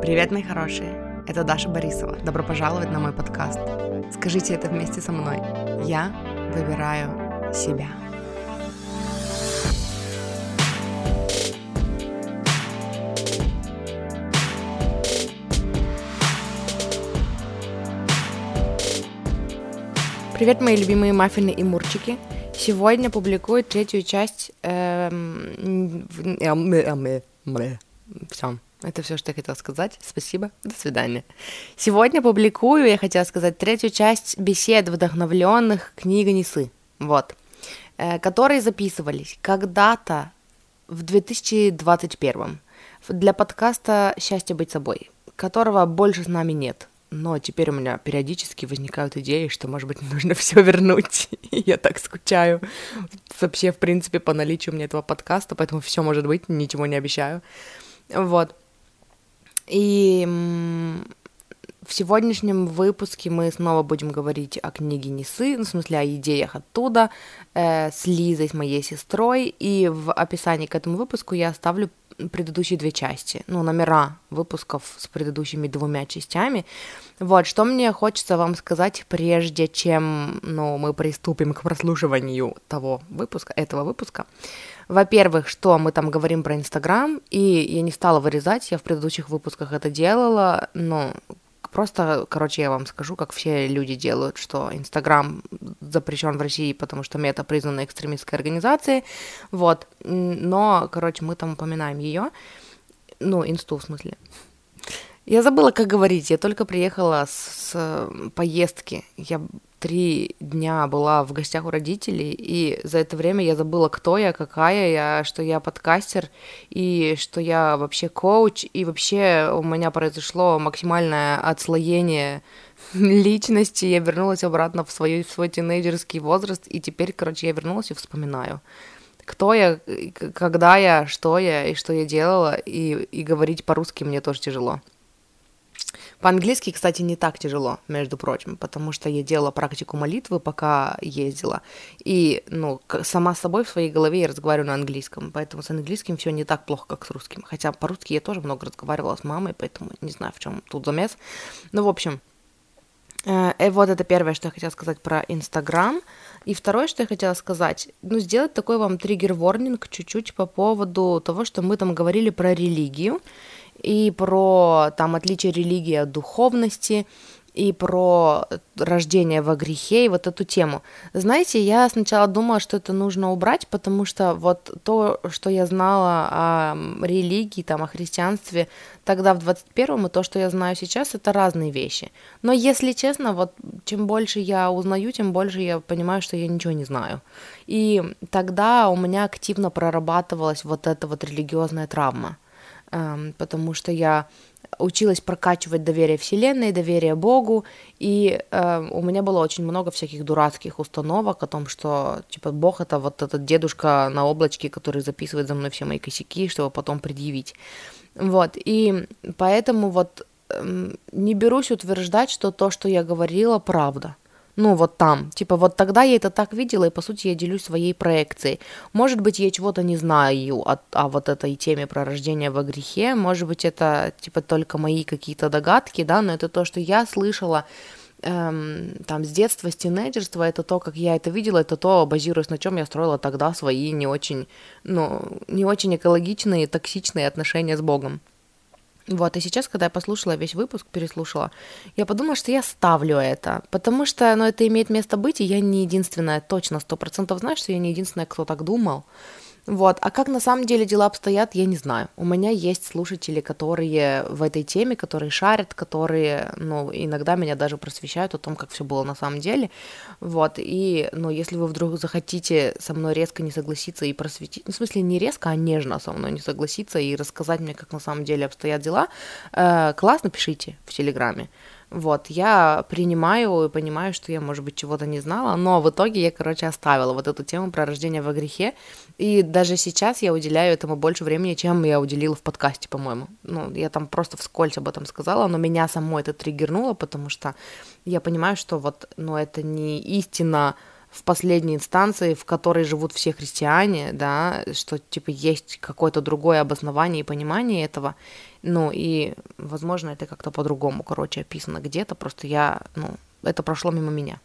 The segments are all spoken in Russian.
Привет, мои хорошие! Это Даша Борисова. Добро пожаловать на мой подкаст. Скажите это вместе со мной. Я выбираю себя. Привет, мои любимые маффины и мурчики. Сегодня публикую третью часть... Эм, все, это все, что я хотела сказать. Спасибо. До свидания. Сегодня публикую, я хотела сказать, третью часть бесед вдохновленных книга Несы. Вот. Э, которые записывались когда-то в 2021 для подкаста «Счастье быть собой», которого больше с нами нет. Но теперь у меня периодически возникают идеи, что, может быть, нужно все вернуть. я так скучаю вообще, в принципе, по наличию мне этого подкаста, поэтому все может быть, ничего не обещаю. Вот. И в сегодняшнем выпуске мы снова будем говорить о книге Несы, ну, в смысле о идеях оттуда, э, с Лизой, с моей сестрой, и в описании к этому выпуску я оставлю предыдущие две части, ну, номера выпусков с предыдущими двумя частями. Вот, что мне хочется вам сказать, прежде чем, ну, мы приступим к прослушиванию того выпуска, этого выпуска. Во-первых, что мы там говорим про Инстаграм, и я не стала вырезать, я в предыдущих выпусках это делала, но просто, короче, я вам скажу, как все люди делают, что Инстаграм запрещен в России, потому что мета признана экстремистской организацией, вот, но, короче, мы там упоминаем ее, ну, инсту в смысле. Я забыла, как говорить, я только приехала с, с поездки, я три дня была в гостях у родителей, и за это время я забыла, кто я, какая я, что я подкастер, и что я вообще коуч, и вообще у меня произошло максимальное отслоение личности, я вернулась обратно в, свой в свой тинейджерский возраст, и теперь, короче, я вернулась и вспоминаю кто я, когда я, что я и что я делала, и, и говорить по-русски мне тоже тяжело. По-английски, кстати, не так тяжело, между прочим, потому что я делала практику молитвы, пока ездила. И, ну, сама с собой в своей голове я разговариваю на английском, поэтому с английским все не так плохо, как с русским. Хотя по-русски я тоже много разговаривала с мамой, поэтому не знаю, в чем тут замес. Ну, в общем, э, и вот это первое, что я хотела сказать про Инстаграм. И второе, что я хотела сказать, ну, сделать такой вам триггер-ворнинг чуть-чуть по поводу того, что мы там говорили про религию и про там отличие религии от духовности, и про рождение во грехе, и вот эту тему. Знаете, я сначала думала, что это нужно убрать, потому что вот то, что я знала о религии, там, о христианстве тогда в 21-м, и то, что я знаю сейчас, это разные вещи. Но если честно, вот чем больше я узнаю, тем больше я понимаю, что я ничего не знаю. И тогда у меня активно прорабатывалась вот эта вот религиозная травма потому что я училась прокачивать доверие Вселенной, доверие Богу, и э, у меня было очень много всяких дурацких установок о том, что, типа, Бог — это вот этот дедушка на облачке, который записывает за мной все мои косяки, чтобы потом предъявить. Вот, и поэтому вот э, не берусь утверждать, что то, что я говорила, правда — ну, вот там. Типа, вот тогда я это так видела, и, по сути, я делюсь своей проекцией. Может быть, я чего-то не знаю о, о вот этой теме про рождение во грехе, может быть, это, типа, только мои какие-то догадки, да, но это то, что я слышала, эм, там с детства, с тинейджерства, это то, как я это видела, это то, базируясь на чем я строила тогда свои не очень, ну, не очень экологичные, токсичные отношения с Богом. Вот, и сейчас, когда я послушала весь выпуск, переслушала, я подумала, что я ставлю это, потому что, ну, это имеет место быть, и я не единственная, точно, сто процентов знаю, что я не единственная, кто так думал. Вот. А как на самом деле дела обстоят, я не знаю. У меня есть слушатели, которые в этой теме, которые шарят, которые, ну, иногда меня даже просвещают о том, как все было на самом деле. Вот. И, ну, если вы вдруг захотите со мной резко не согласиться и просветить, ну, в смысле, не резко, а нежно со мной не согласиться и рассказать мне, как на самом деле обстоят дела, э, классно пишите в Телеграме. Вот, я принимаю и понимаю, что я, может быть, чего-то не знала, но в итоге я, короче, оставила вот эту тему про рождение во грехе, и даже сейчас я уделяю этому больше времени, чем я уделила в подкасте, по-моему. Ну, я там просто вскользь об этом сказала, но меня само это триггернуло, потому что я понимаю, что вот, ну, это не истина в последней инстанции, в которой живут все христиане, да, что, типа, есть какое-то другое обоснование и понимание этого, ну, и, возможно, это как-то по-другому, короче, описано где-то, просто я, ну, это прошло мимо меня.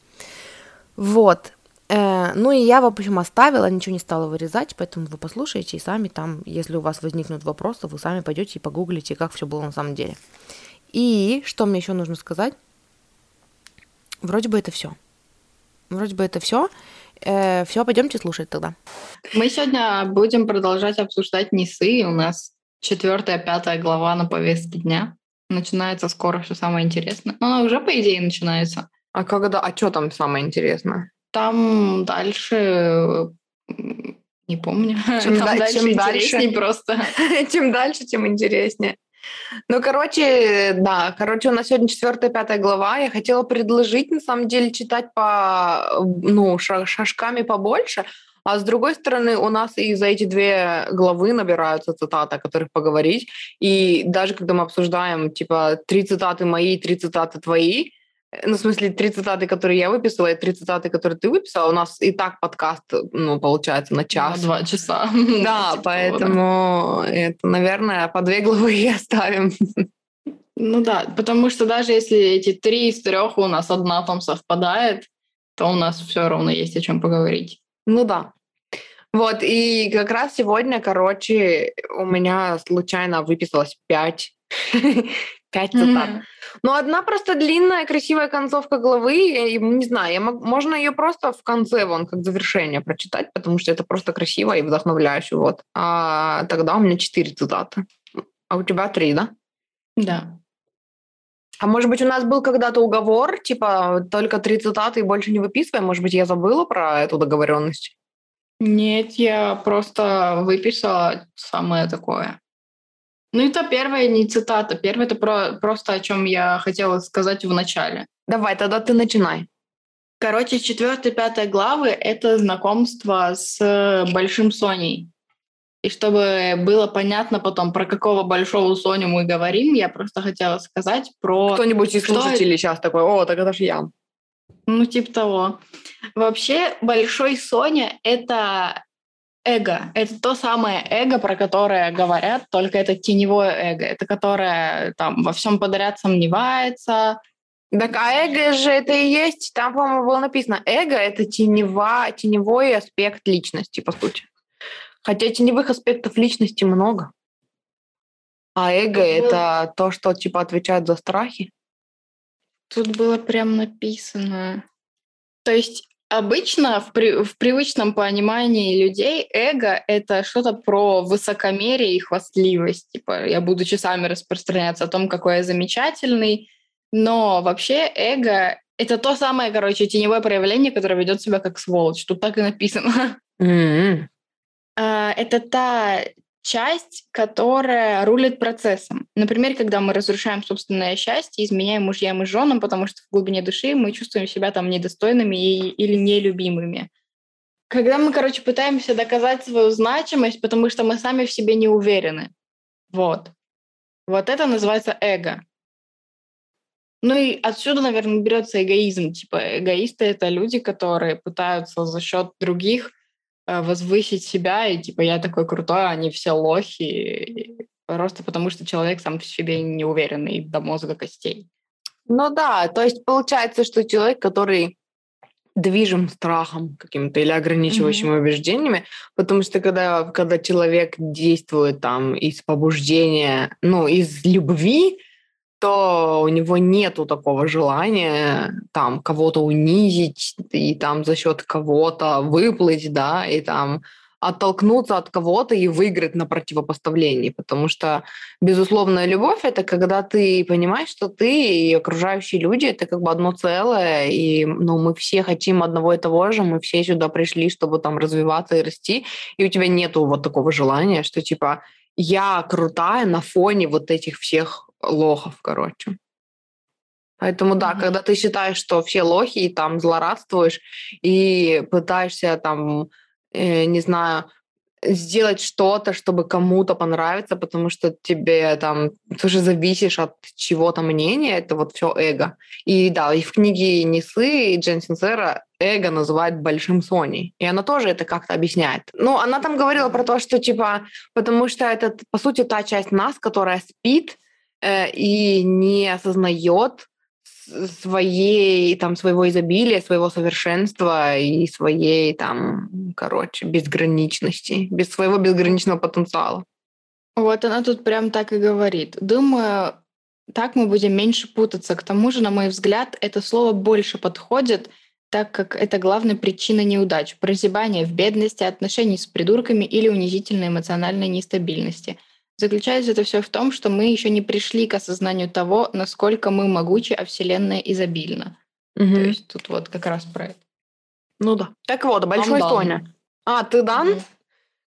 Вот, Э, ну и я, в общем, оставила, ничего не стала вырезать, поэтому вы послушаете и сами там, если у вас возникнут вопросы, вы сами пойдете и погуглите, как все было на самом деле. И что мне еще нужно сказать? Вроде бы это все. Вроде бы это все. Э, все, пойдемте слушать тогда. Мы сегодня будем продолжать обсуждать НИСы. У нас четвертая, пятая глава на повестке дня. Начинается скоро все самое интересное. Но она уже, по идее, начинается. А когда? А что там самое интересное? Там дальше не помню. Чем, Там да, дальше чем дальше просто. чем дальше, тем интереснее. Ну, короче, да, короче, у нас сегодня четвертая, пятая глава. Я хотела предложить, на самом деле, читать по, ну, шажками побольше, а с другой стороны, у нас и за эти две главы набираются цитаты, о которых поговорить. И даже когда мы обсуждаем, типа, три цитаты мои, три цитаты твои, ну, в смысле, три цитаты, которые я выписала, и три цитаты, которые ты выписала. У нас и так подкаст, ну, получается, на час. На два часа. Да, типа поэтому это, наверное, по две главы и оставим. Ну да, потому что даже если эти три из трех у нас одна там совпадает, то у нас все равно есть о чем поговорить. Ну да. Вот, и как раз сегодня, короче, у меня случайно выписалось пять Пять цитат. Mm-hmm. Ну, одна просто длинная, красивая концовка главы. И, не знаю, я мог, можно ее просто в конце, вон, как завершение прочитать, потому что это просто красиво и вдохновляюще. Вот. А тогда у меня четыре цитаты. А у тебя три, да? Да. А может быть, у нас был когда-то уговор, типа, только три цитаты и больше не выписываем? Может быть, я забыла про эту договоренность? Нет, я просто выписала самое такое. Ну, это первая не цитата. Первое это про, просто о чем я хотела сказать в начале. Давай, тогда ты начинай. Короче, четвертая, пятая главы — это знакомство с Большим Соней. И чтобы было понятно потом, про какого большого Соню мы говорим, я просто хотела сказать про... Кто-нибудь из слушателей сейчас такой, о, так это же я. Ну, типа того. Вообще, Большой Соня — это эго. Это то самое эго, про которое говорят, только это теневое эго. Это которое там во всем подряд сомневается. Так, а эго же это и есть, там, по-моему, было написано, эго — это тенева, теневой аспект личности, по сути. Хотя теневых аспектов личности много. А эго — это то, что, типа, отвечает за страхи. Тут было прям написано. То есть Обычно в, при, в привычном понимании людей эго — это что-то про высокомерие и хвастливость. Типа, я буду часами распространяться о том, какой я замечательный. Но вообще эго — это то самое, короче, теневое проявление, которое ведет себя как сволочь. Тут так и написано. Mm-hmm. Это та часть, которая рулит процессом. Например, когда мы разрушаем собственное счастье, изменяем мужьям и женам, потому что в глубине души мы чувствуем себя там недостойными и, или нелюбимыми. Когда мы, короче, пытаемся доказать свою значимость, потому что мы сами в себе не уверены. Вот. Вот это называется эго. Ну и отсюда, наверное, берется эгоизм. Типа эгоисты — это люди, которые пытаются за счет других – Э, возвысить себя, и типа я такой крутой, а они все лохи, просто потому что человек сам в себе не уверенный до мозга костей. Ну да, то есть получается, что человек, который движим страхом каким-то или ограничивающими mm-hmm. убеждениями, потому что когда, когда человек действует там из побуждения, ну, из любви, то у него нету такого желания там кого-то унизить и там за счет кого-то выплыть, да, и там оттолкнуться от кого-то и выиграть на противопоставлении, потому что безусловная любовь — это когда ты понимаешь, что ты и окружающие люди — это как бы одно целое, и ну, мы все хотим одного и того же, мы все сюда пришли, чтобы там развиваться и расти, и у тебя нету вот такого желания, что типа я крутая на фоне вот этих всех лохов, короче. Поэтому да, mm-hmm. когда ты считаешь, что все лохи, и там злорадствуешь, и пытаешься там, э, не знаю, сделать что-то, чтобы кому-то понравиться, потому что тебе там ты же зависишь от чего-то мнения, это вот все эго. И да, и в книге Нисы и Джен Синсера эго называют большим Соней. И она тоже это как-то объясняет. Ну, она там говорила про то, что типа, потому что это, по сути, та часть нас, которая спит и не осознает своей, там, своего изобилия, своего совершенства и своей, там, короче, безграничности, без своего безграничного потенциала. Вот она тут прям так и говорит. Думаю, так мы будем меньше путаться. К тому же, на мой взгляд, это слово больше подходит, так как это главная причина неудач, прозябания в бедности, отношений с придурками или унизительной эмоциональной нестабильности – Заключается это все в том, что мы еще не пришли к осознанию того, насколько мы могучи, а Вселенная изобильна. Угу. То есть тут вот как раз про это. Ну да. Так вот, большой Вам Соня. А, ты дан? Угу.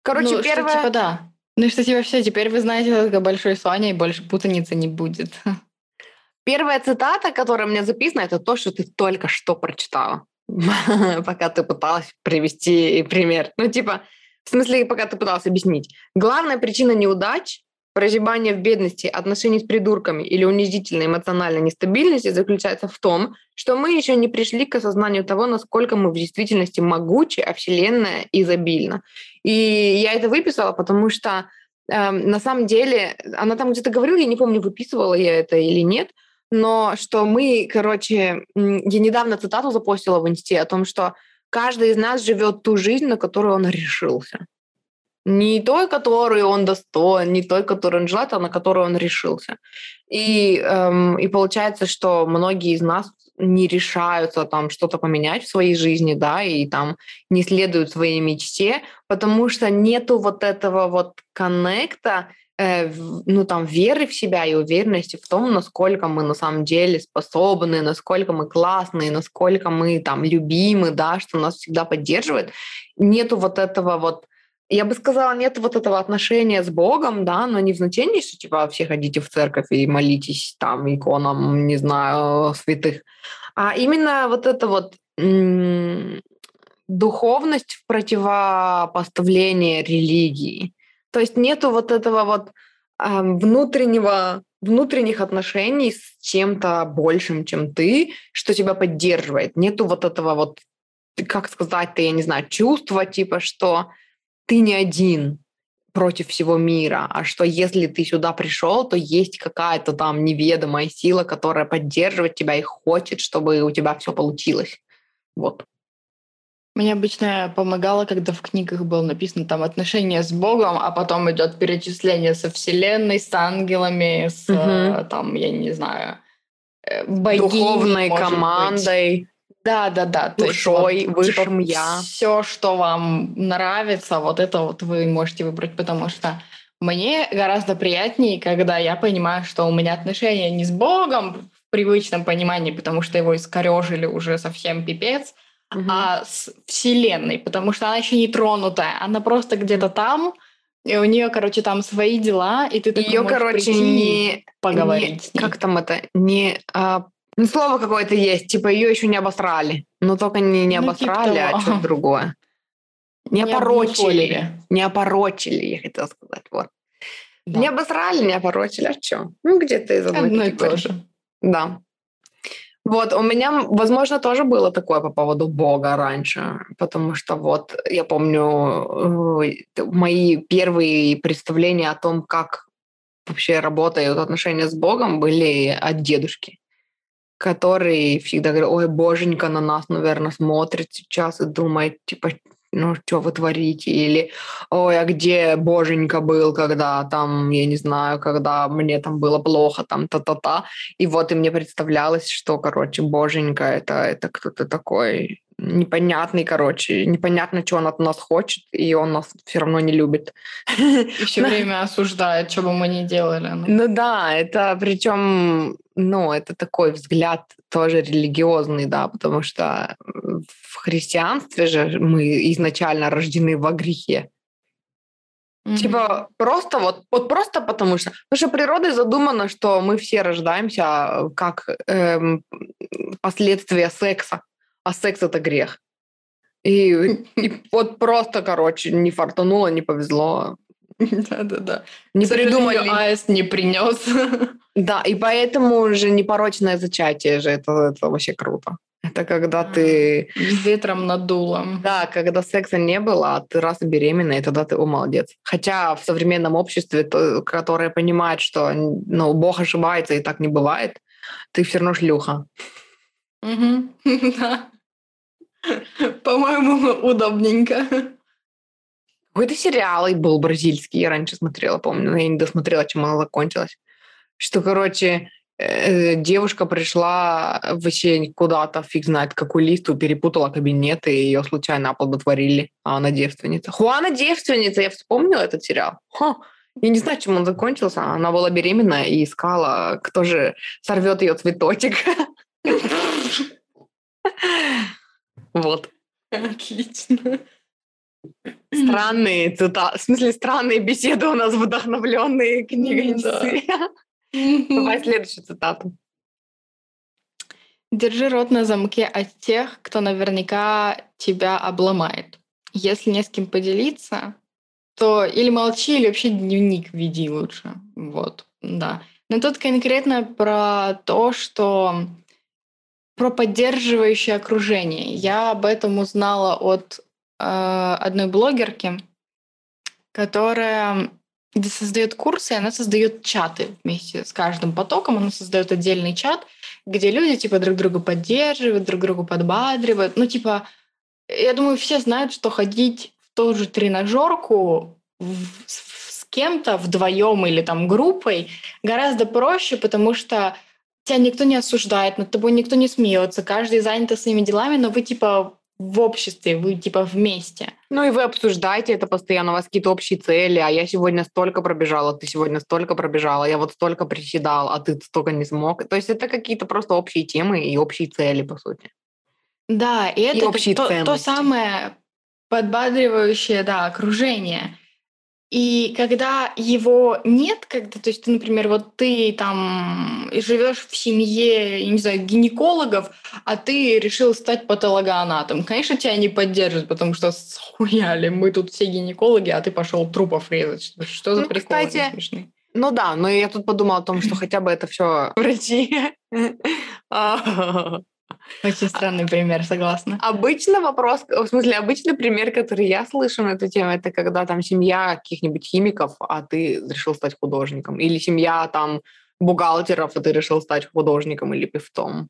Короче, ну, первое... Что, типа, да. Ну что, типа, все, теперь вы знаете только большой Соня, и больше путаницы не будет. Первая цитата, которая меня записана, это то, что ты только что прочитала, пока ты пыталась привести пример. Ну, типа, в смысле, пока ты пытался объяснить. Главная причина неудач прозябание в бедности, отношений с придурками или унизительной эмоциональной нестабильности заключается в том, что мы еще не пришли к осознанию того, насколько мы в действительности могучи, а Вселенная изобильна. И я это выписала, потому что э, на самом деле она там где-то говорила, я не помню, выписывала я это или нет, но что мы, короче, я недавно цитату запостила в инсте о том, что каждый из нас живет ту жизнь, на которую он решился. Не той, которую он достоин, не той, которую он желает, а на которую он решился. И, эм, и получается, что многие из нас не решаются там что-то поменять в своей жизни, да, и там не следуют своей мечте, потому что нету вот этого вот коннекта, Э, ну, там, веры в себя и уверенности в том, насколько мы на самом деле способны, насколько мы классные, насколько мы там любимы, да, что нас всегда поддерживает. Нету вот этого вот я бы сказала, нет вот этого отношения с Богом, да, но не в значении, что типа все ходите в церковь и молитесь там иконам, не знаю, святых, а именно вот это вот духовность в противопоставлении религии. То есть нету вот этого вот э, внутреннего внутренних отношений с чем-то большим, чем ты, что тебя поддерживает. Нету вот этого вот, как сказать-то, я не знаю, чувства, типа, что ты не один против всего мира, а что если ты сюда пришел, то есть какая-то там неведомая сила, которая поддерживает тебя и хочет, чтобы у тебя все получилось. Вот. Мне обычно помогало, когда в книгах было написано там отношения с Богом, а потом идет перечисление со Вселенной, с ангелами, с угу. там, я не знаю, э, богиней, духовной командой. Быть. Да, да, да. Душой, вот, высшим типа, я. Все, что вам нравится, вот это вот вы можете выбрать, потому что мне гораздо приятнее, когда я понимаю, что у меня отношения не с Богом в привычном понимании, потому что его искорежили уже совсем пипец, угу. а с Вселенной, потому что она еще не тронутая, она просто где-то там, и у нее, короче, там свои дела, и ты ее, короче, не поговорить. Не, как там это? Не а, ну, слово какое-то есть, типа ее еще не обосрали, но только не не ну, типа обосрали, типа а что-то другое. Не, не опорочили, не опорочили, я хотела сказать, вот. Да. Не обосрали, не опорочили, а что? Ну, где-то из одной Одно и то же. Да. Вот, у меня, возможно, тоже было такое по поводу Бога раньше, потому что вот я помню э, мои первые представления о том, как вообще работают отношения с Богом, были от дедушки, который всегда говорил, ой, боженька на нас, наверное, смотрит сейчас и думает, типа, ну, что вы творите? Или, ой, а где Боженька был, когда там, я не знаю, когда мне там было плохо, там, та-та-та. И вот и мне представлялось, что, короче, Боженька это, это кто-то такой непонятный, короче, непонятно, что он от нас хочет, и он нас все равно не любит. И все время осуждает, что бы мы ни делали. Ну. ну да, это причем, ну, это такой взгляд тоже религиозный, да, потому что в христианстве же мы изначально рождены во грехе. Mm-hmm. Типа просто вот, вот просто потому что, потому что природой задумано, что мы все рождаемся как эм, последствия секса а секс это грех. И, и вот просто, короче, не фартануло, не повезло. Да-да-да. Не придумали. аист не принес. Да, и поэтому же непорочное зачатие же, это, это вообще круто. Это когда ты... Ветром надуло. Да, когда секса не было, а ты раз беременна, и тогда ты, о, молодец. Хотя в современном обществе, то, которое понимает, что ну, Бог ошибается и так не бывает, ты все равно шлюха. Угу. Да. По-моему, удобненько. Какой-то сериал и был бразильский, я раньше смотрела, помню, но я не досмотрела, чем она закончилась. Что, короче, э, девушка пришла вообще куда-то, фиг знает, какую листу, перепутала кабинет, и ее случайно оплодотворили, а она девственница. Хуана девственница, я вспомнила этот сериал. Ха. Я не знаю, чем он закончился. Она была беременна и искала, кто же сорвет ее цветочек. Вот. Отлично. Странные цитаты, в смысле, странные беседы у нас вдохновленные книгой. Да. Давай следующую цитату. Держи рот на замке от тех, кто наверняка тебя обломает. Если не с кем поделиться, то или молчи, или вообще дневник веди лучше. Вот, да. Но тут конкретно про то, что про поддерживающее окружение. Я об этом узнала от э, одной блогерки, которая создает курсы, она создает чаты вместе с каждым потоком, она создает отдельный чат, где люди типа друг друга поддерживают, друг другу подбадривают. Ну, типа, я думаю, все знают, что ходить в ту же тренажерку в, с кем-то вдвоем или там группой гораздо проще, потому что тебя никто не осуждает, над тобой никто не смеется, каждый занят своими делами, но вы типа в обществе, вы типа вместе. Ну и вы обсуждаете это постоянно, у вас какие-то общие цели, а я сегодня столько пробежала, ты сегодня столько пробежала, я вот столько приседал, а ты столько не смог. То есть это какие-то просто общие темы и общие цели, по сути. Да, и это и общие то, то самое подбадривающее, да, окружение. И когда его нет, когда, то есть ты, например, вот ты там живешь в семье, я не знаю, гинекологов, а ты решил стать патологоанатом, конечно, тебя не поддержат, потому что схуяли, мы тут все гинекологи, а ты пошел трупов резать. Что за ну, прикол кстати, смешный? Ну да, но я тут подумала о том, что хотя бы это все врачи. Очень странный пример, согласна. Обычно вопрос, в смысле, обычный пример, который я слышу на эту тему, это когда там семья каких-нибудь химиков, а ты решил стать художником. Или семья там бухгалтеров, а ты решил стать художником или певцом.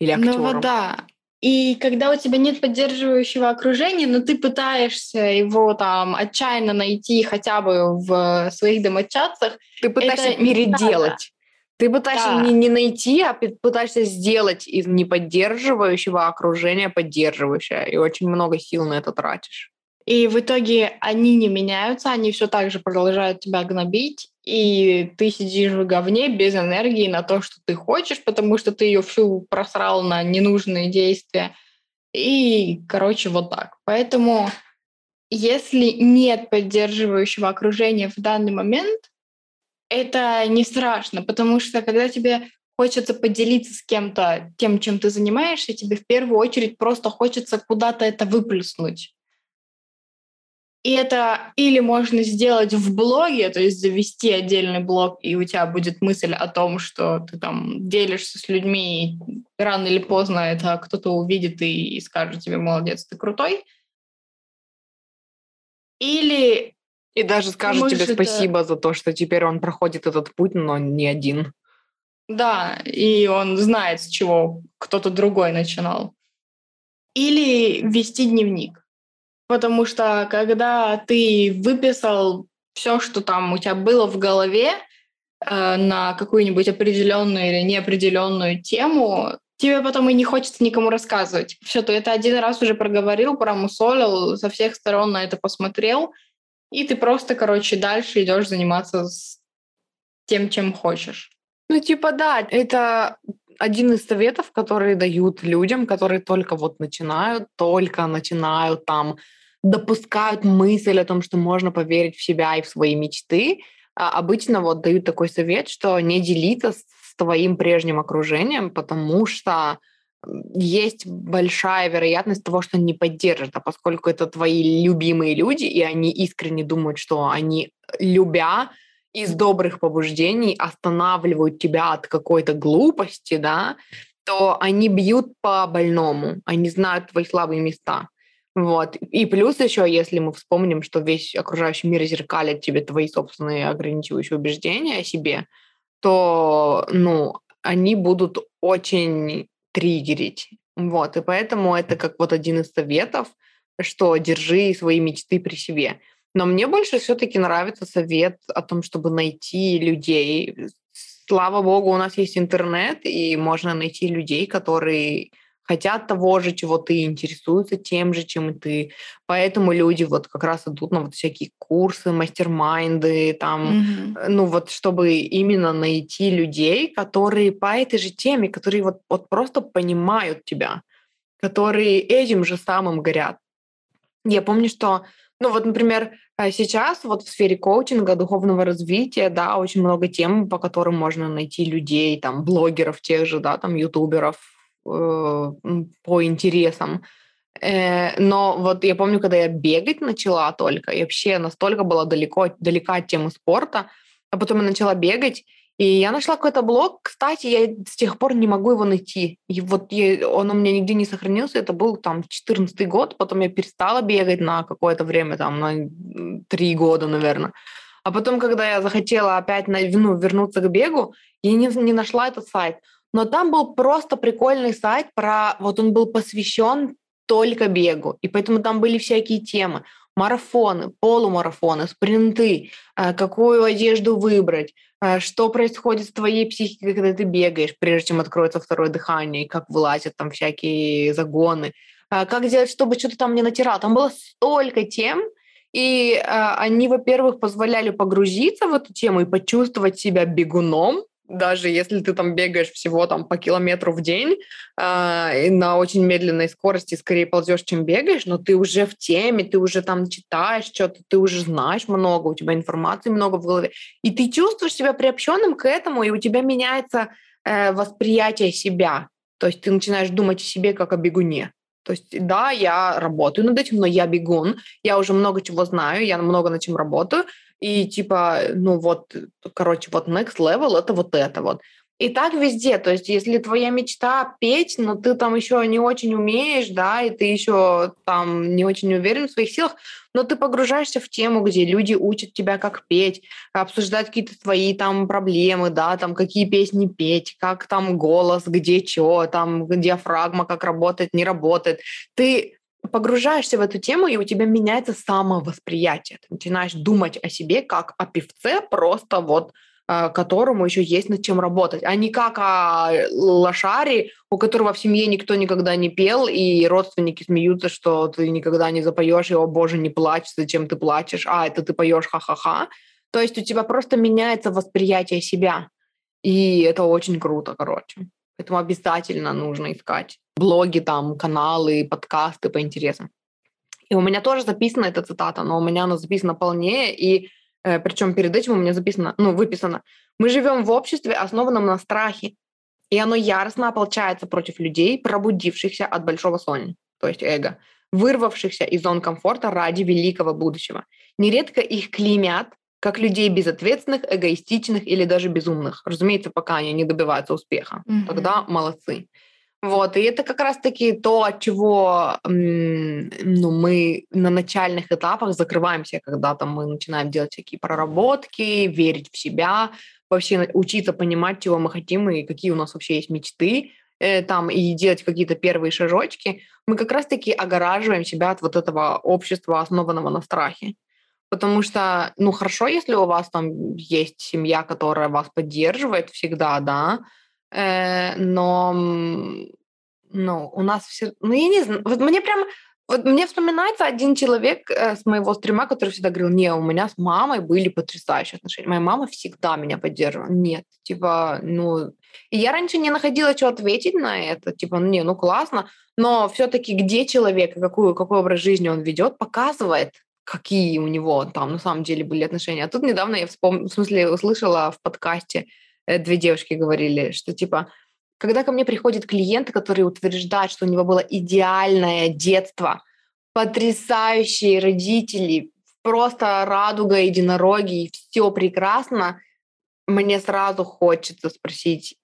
Или актером. Ну вот да. И когда у тебя нет поддерживающего окружения, но ты пытаешься его там отчаянно найти хотя бы в своих домочадцах, ты пытаешься переделать. Ты пытаешься да. не, не найти, а пытаешься сделать из неподдерживающего окружения поддерживающее. И очень много сил на это тратишь. И в итоге они не меняются, они все так же продолжают тебя гнобить, и ты сидишь в говне без энергии на то, что ты хочешь, потому что ты ее всю просрал на ненужные действия. И, короче, вот так. Поэтому, если нет поддерживающего окружения в данный момент, это не страшно, потому что когда тебе хочется поделиться с кем-то тем, чем ты занимаешься, тебе в первую очередь просто хочется куда-то это выплеснуть. И это или можно сделать в блоге, то есть завести отдельный блог, и у тебя будет мысль о том, что ты там делишься с людьми, и рано или поздно это кто-то увидит и, и скажет тебе, молодец, ты крутой. Или и даже скажет Может, тебе спасибо это... за то, что теперь он проходит этот путь, но не один. Да, и он знает, с чего кто-то другой начинал. Или вести дневник. Потому что когда ты выписал все, что там у тебя было в голове э, на какую-нибудь определенную или неопределенную тему, тебе потом и не хочется никому рассказывать. Все, ты это один раз уже проговорил, промусолил, со всех сторон на это посмотрел, и ты просто, короче, дальше идешь заниматься с тем, чем хочешь. Ну, типа, да, это один из советов, которые дают людям, которые только вот начинают, только начинают там, допускают мысль о том, что можно поверить в себя и в свои мечты. А обычно вот дают такой совет, что не делиться с твоим прежним окружением, потому что есть большая вероятность того, что не поддержат, а поскольку это твои любимые люди, и они искренне думают, что они, любя из добрых побуждений, останавливают тебя от какой-то глупости, да, то они бьют по больному, они знают твои слабые места. Вот. И плюс еще, если мы вспомним, что весь окружающий мир зеркалит тебе твои собственные ограничивающие убеждения о себе, то, ну, они будут очень триггерить. Вот. И поэтому это как вот один из советов, что держи свои мечты при себе. Но мне больше все-таки нравится совет о том, чтобы найти людей. Слава богу, у нас есть интернет, и можно найти людей, которые хотят того же, чего ты, интересуются тем же, чем и ты. Поэтому люди вот как раз идут на вот всякие курсы, мастер-майнды, там, mm-hmm. ну вот, чтобы именно найти людей, которые по этой же теме, которые вот, вот просто понимают тебя, которые этим же самым горят. Я помню, что, ну вот, например, э, сейчас вот в сфере коучинга, духовного развития, да, очень много тем, по которым можно найти людей, там, блогеров тех же, да, там, ютуберов, по интересам. Э, но вот я помню, когда я бегать начала только, и вообще настолько была далеко, далека от темы спорта, а потом я начала бегать, и я нашла какой-то блог, кстати, я с тех пор не могу его найти. И вот я, он у меня нигде не сохранился, это был там 14 год, потом я перестала бегать на какое-то время, там на три года, наверное. А потом, когда я захотела опять ну, вернуться к бегу, я не, не нашла этот сайт но там был просто прикольный сайт про, вот он был посвящен только бегу, и поэтому там были всякие темы, марафоны, полумарафоны, спринты, э, какую одежду выбрать, э, что происходит с твоей психикой, когда ты бегаешь, прежде чем откроется второе дыхание, как вылазят там всякие загоны, э, как делать, чтобы что-то там не натирало. Там было столько тем, и они, во-первых, позволяли погрузиться в эту тему и почувствовать себя бегуном, даже если ты там бегаешь всего там по километру в день э, и на очень медленной скорости скорее ползешь, чем бегаешь, но ты уже в теме, ты уже там читаешь что-то, ты уже знаешь много, у тебя информации много в голове, и ты чувствуешь себя приобщенным к этому, и у тебя меняется э, восприятие себя, то есть ты начинаешь думать о себе как о бегуне. То есть, да, я работаю над этим, но я бегун, я уже много чего знаю, я много над чем работаю, и типа, ну вот, короче, вот next level это вот это вот. И так везде, то есть если твоя мечта петь, но ты там еще не очень умеешь, да, и ты еще там не очень уверен в своих силах, но ты погружаешься в тему, где люди учат тебя, как петь, обсуждать какие-то свои там проблемы, да, там какие песни петь, как там голос, где что, там диафрагма, как работает, не работает. Ты погружаешься в эту тему, и у тебя меняется самовосприятие. Ты начинаешь думать о себе как о певце, просто вот которому еще есть над чем работать, а не как о лошаре, у которого в семье никто никогда не пел, и родственники смеются, что ты никогда не запоешь, и, о боже, не плачь, зачем ты плачешь, а, это ты поешь ха-ха-ха. То есть у тебя просто меняется восприятие себя, и это очень круто, короче. Поэтому обязательно нужно искать блоги, там, каналы, подкасты по интересам. И у меня тоже записана эта цитата, но у меня она записана полнее, и причем перед этим у меня записано, ну, выписано. Мы живем в обществе, основанном на страхе, и оно яростно ополчается против людей, пробудившихся от большого соня, то есть эго, вырвавшихся из зон комфорта ради великого будущего. Нередко их клеймят как людей безответственных, эгоистичных или даже безумных. Разумеется, пока они не добиваются успеха. Mm-hmm. Тогда молодцы. Вот, и это как раз-таки то, от чего ну, мы на начальных этапах закрываемся, когда там мы начинаем делать всякие проработки, верить в себя, вообще учиться понимать, чего мы хотим и какие у нас вообще есть мечты, э, там, и делать какие-то первые шажочки, мы как раз-таки огораживаем себя от вот этого общества, основанного на страхе. Потому что, ну, хорошо, если у вас там есть семья, которая вас поддерживает всегда, да, но, ну, у нас все, ну, я не знаю, вот мне прям, вот мне вспоминается один человек э, с моего стрима, который всегда говорил, не, у меня с мамой были потрясающие отношения, моя мама всегда меня поддерживала. Нет, типа, ну, и я раньше не находила, что ответить на это, типа, не, ну классно, но все-таки где человек, какую, какой образ жизни он ведет, показывает, какие у него там на самом деле были отношения. А тут недавно я вспом... в смысле услышала в подкасте, э, две девушки говорили, что типа когда ко мне приходят клиенты, которые утверждают, что у него было идеальное детство, потрясающие родители, просто радуга, единороги, и все прекрасно, мне сразу хочется спросить,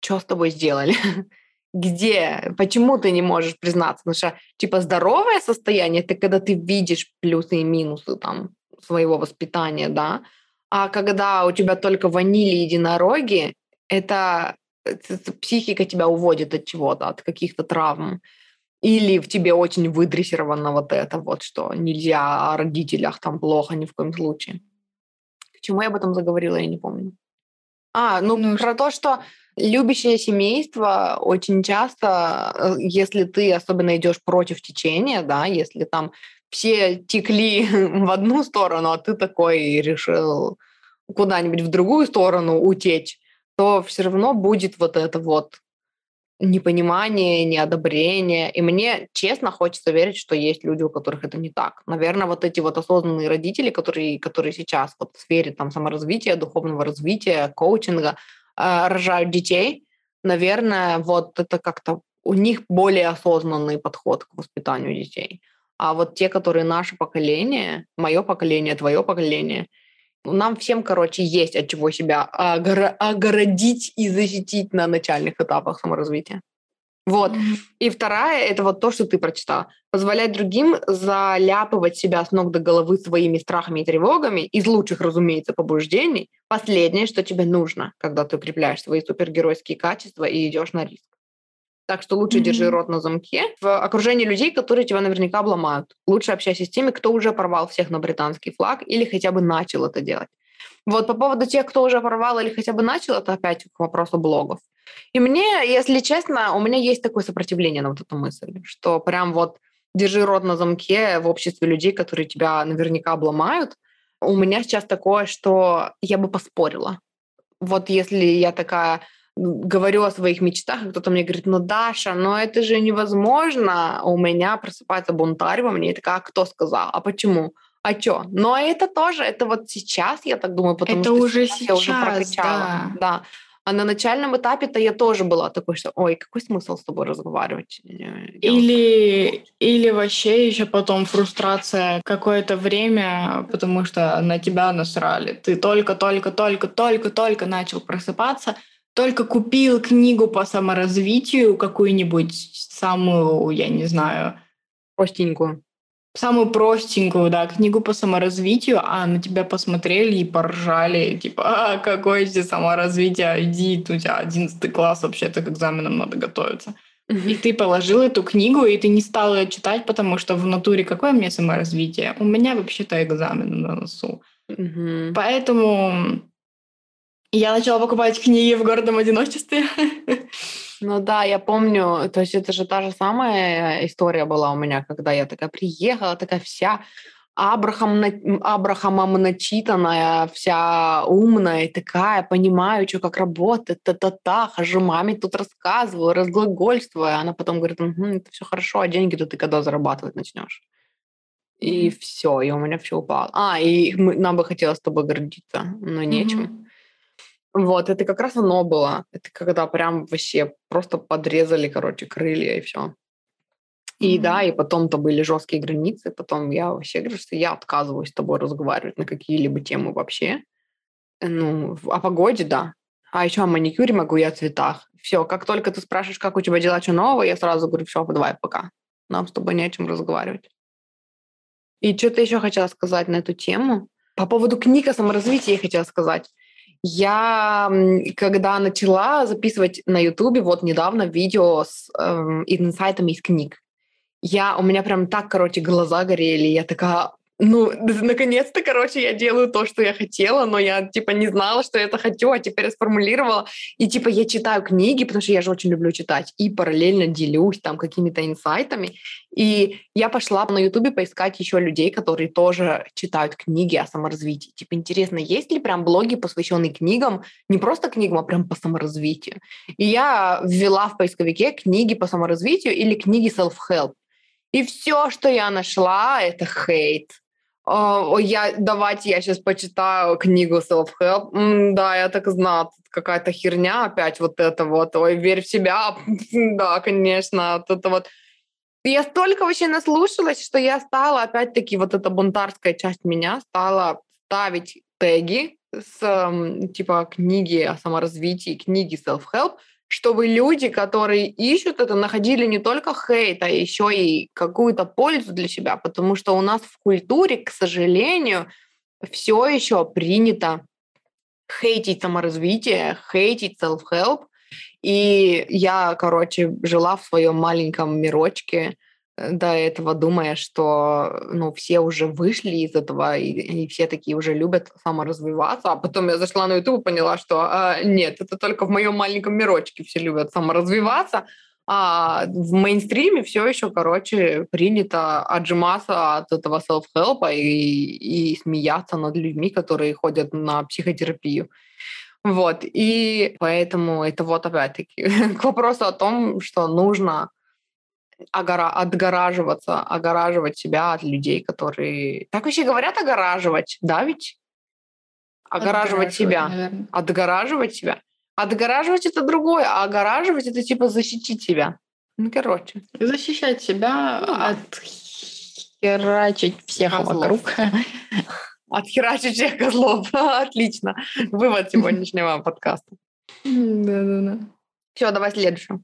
что с тобой сделали? Где? Почему ты не можешь признаться? Потому что, типа, здоровое состояние — это когда ты видишь плюсы и минусы там своего воспитания, да? А когда у тебя только ванили единороги, это, это психика тебя уводит от чего-то, от каких-то травм. Или в тебе очень выдрессировано вот это вот, что нельзя о родителях там плохо ни в коем случае. К чему я об этом заговорила, я не помню. А, ну, ну про то, что любящее семейство очень часто, э, если ты особенно идешь против течения, да, если там все текли в одну сторону, а ты такой решил куда-нибудь в другую сторону утечь, то все равно будет вот это вот непонимание, неодобрение. И мне честно хочется верить, что есть люди, у которых это не так. Наверное, вот эти вот осознанные родители, которые, которые сейчас вот в сфере там, саморазвития, духовного развития, коучинга э, рожают детей, наверное, вот это как-то у них более осознанный подход к воспитанию детей. А вот те, которые наше поколение, мое поколение, твое поколение, нам всем, короче, есть от чего себя огородить и защитить на начальных этапах саморазвития. Вот. Mm-hmm. И вторая это вот то, что ты прочитала. Позволять другим заляпывать себя с ног до головы своими страхами и тревогами, из лучших, разумеется, побуждений. Последнее, что тебе нужно, когда ты укрепляешь свои супергеройские качества и идешь на риск. Так что лучше mm-hmm. держи рот на замке в окружении людей, которые тебя наверняка обломают. Лучше общайся с теми, кто уже порвал всех на британский флаг или хотя бы начал это делать. Вот по поводу тех, кто уже порвал или хотя бы начал, это опять к вопросу блогов. И мне, если честно, у меня есть такое сопротивление на вот эту мысль, что прям вот держи рот на замке в обществе людей, которые тебя наверняка обломают. У меня сейчас такое, что я бы поспорила. Вот если я такая, говорю о своих мечтах, и кто-то мне говорит, ну, Даша, но это же невозможно. У меня просыпается бунтарь во мне, и такая, а кто сказал? А почему? А что? Но это тоже, это вот сейчас, я так думаю, потому это что уже сейчас, я уже прокачала. Да. да. А на начальном этапе-то я тоже была такой, что, ой, какой смысл с тобой разговаривать? Или, или вообще еще потом фрустрация какое-то время, потому что на тебя насрали. Ты только-только-только-только-только начал просыпаться, только купил книгу по саморазвитию, какую-нибудь самую, я не знаю... Простенькую. Самую простенькую, да, книгу по саморазвитию, а на тебя посмотрели и поржали, типа, а, какое здесь саморазвитие, иди, у тебя одиннадцатый класс, вообще-то к экзаменам надо готовиться. И ты положил эту книгу, и ты не стал ее читать, потому что в натуре какое мне саморазвитие? У меня вообще-то экзамен на носу. Поэтому я начала покупать книги в гордом одиночестве. Ну да, я помню, то есть это же та же самая история была у меня, когда я такая приехала, такая вся Абрахам, Абрахамом начитанная, вся умная, такая, понимаю, что как работает, та-та-та, хожу маме тут рассказываю, разглагольствую. Она потом говорит, угу, это все хорошо, а деньги-то ты когда зарабатывать начнешь? И mm-hmm. все, и у меня все упало. А, и мы, нам бы хотелось с тобой гордиться, но нечем. Mm-hmm. Вот, это как раз оно было. Это когда прям вообще просто подрезали, короче, крылья и все. И mm-hmm. да, и потом-то были жесткие границы. Потом я вообще говорю, что я отказываюсь с тобой разговаривать на какие-либо темы вообще. Ну, о погоде, да. А еще о маникюре могу и о цветах. Все, как только ты спрашиваешь, как у тебя дела, что нового, я сразу говорю, все, давай пока. Нам с тобой не о чем разговаривать. И что-то еще хотела сказать на эту тему. По поводу книг о саморазвитии я хотела сказать. Я, когда начала записывать на Ютубе, вот недавно видео с эм, инсайтами из книг, я, у меня прям так, короче, глаза горели. Я такая, ну, наконец-то, короче, я делаю то, что я хотела, но я, типа, не знала, что я это хочу, а теперь сформулировала. И, типа, я читаю книги, потому что я же очень люблю читать, и параллельно делюсь там какими-то инсайтами. И я пошла на Ютубе поискать еще людей, которые тоже читают книги о саморазвитии. Типа, интересно, есть ли прям блоги, посвященные книгам, не просто книгам, а прям по саморазвитию? И я ввела в поисковике книги по саморазвитию или книги self-help. И все, что я нашла, это хейт Uh, я, давайте я сейчас почитаю книгу self-help. Mm, да, я так знала, какая-то херня опять вот это вот. Ой, верь в себя. да, конечно, вот это вот. Я столько вообще наслушалась, что я стала, опять-таки, вот эта бунтарская часть меня стала ставить теги с типа книги о саморазвитии, книги self-help, чтобы люди, которые ищут это, находили не только хейт, а еще и какую-то пользу для себя, потому что у нас в культуре, к сожалению, все еще принято хейтить саморазвитие, хейтить self-help. И я, короче, жила в своем маленьком мирочке, до этого, думая, что ну, все уже вышли из этого, и, и все такие уже любят саморазвиваться. А потом я зашла на YouTube и поняла, что э, нет, это только в моем маленьком мирочке все любят саморазвиваться, а в мейнстриме все еще, короче, принято отжиматься от этого self-help и, и смеяться над людьми, которые ходят на психотерапию. Вот, и поэтому это вот опять-таки к вопросу о том, что нужно огора- отгораживаться, огораживать себя от людей, которые... Так вообще говорят огораживать, да ведь? Огораживать себя. Наверное. Отгораживать себя. Отгораживать это другое, а огораживать это типа защитить себя. Ну, короче. Защищать себя ну, от херачить всех козлов. вокруг. Отхерачить всех козлов. Отлично. Вывод сегодняшнего подкаста. Да-да-да. Все, давай следующую.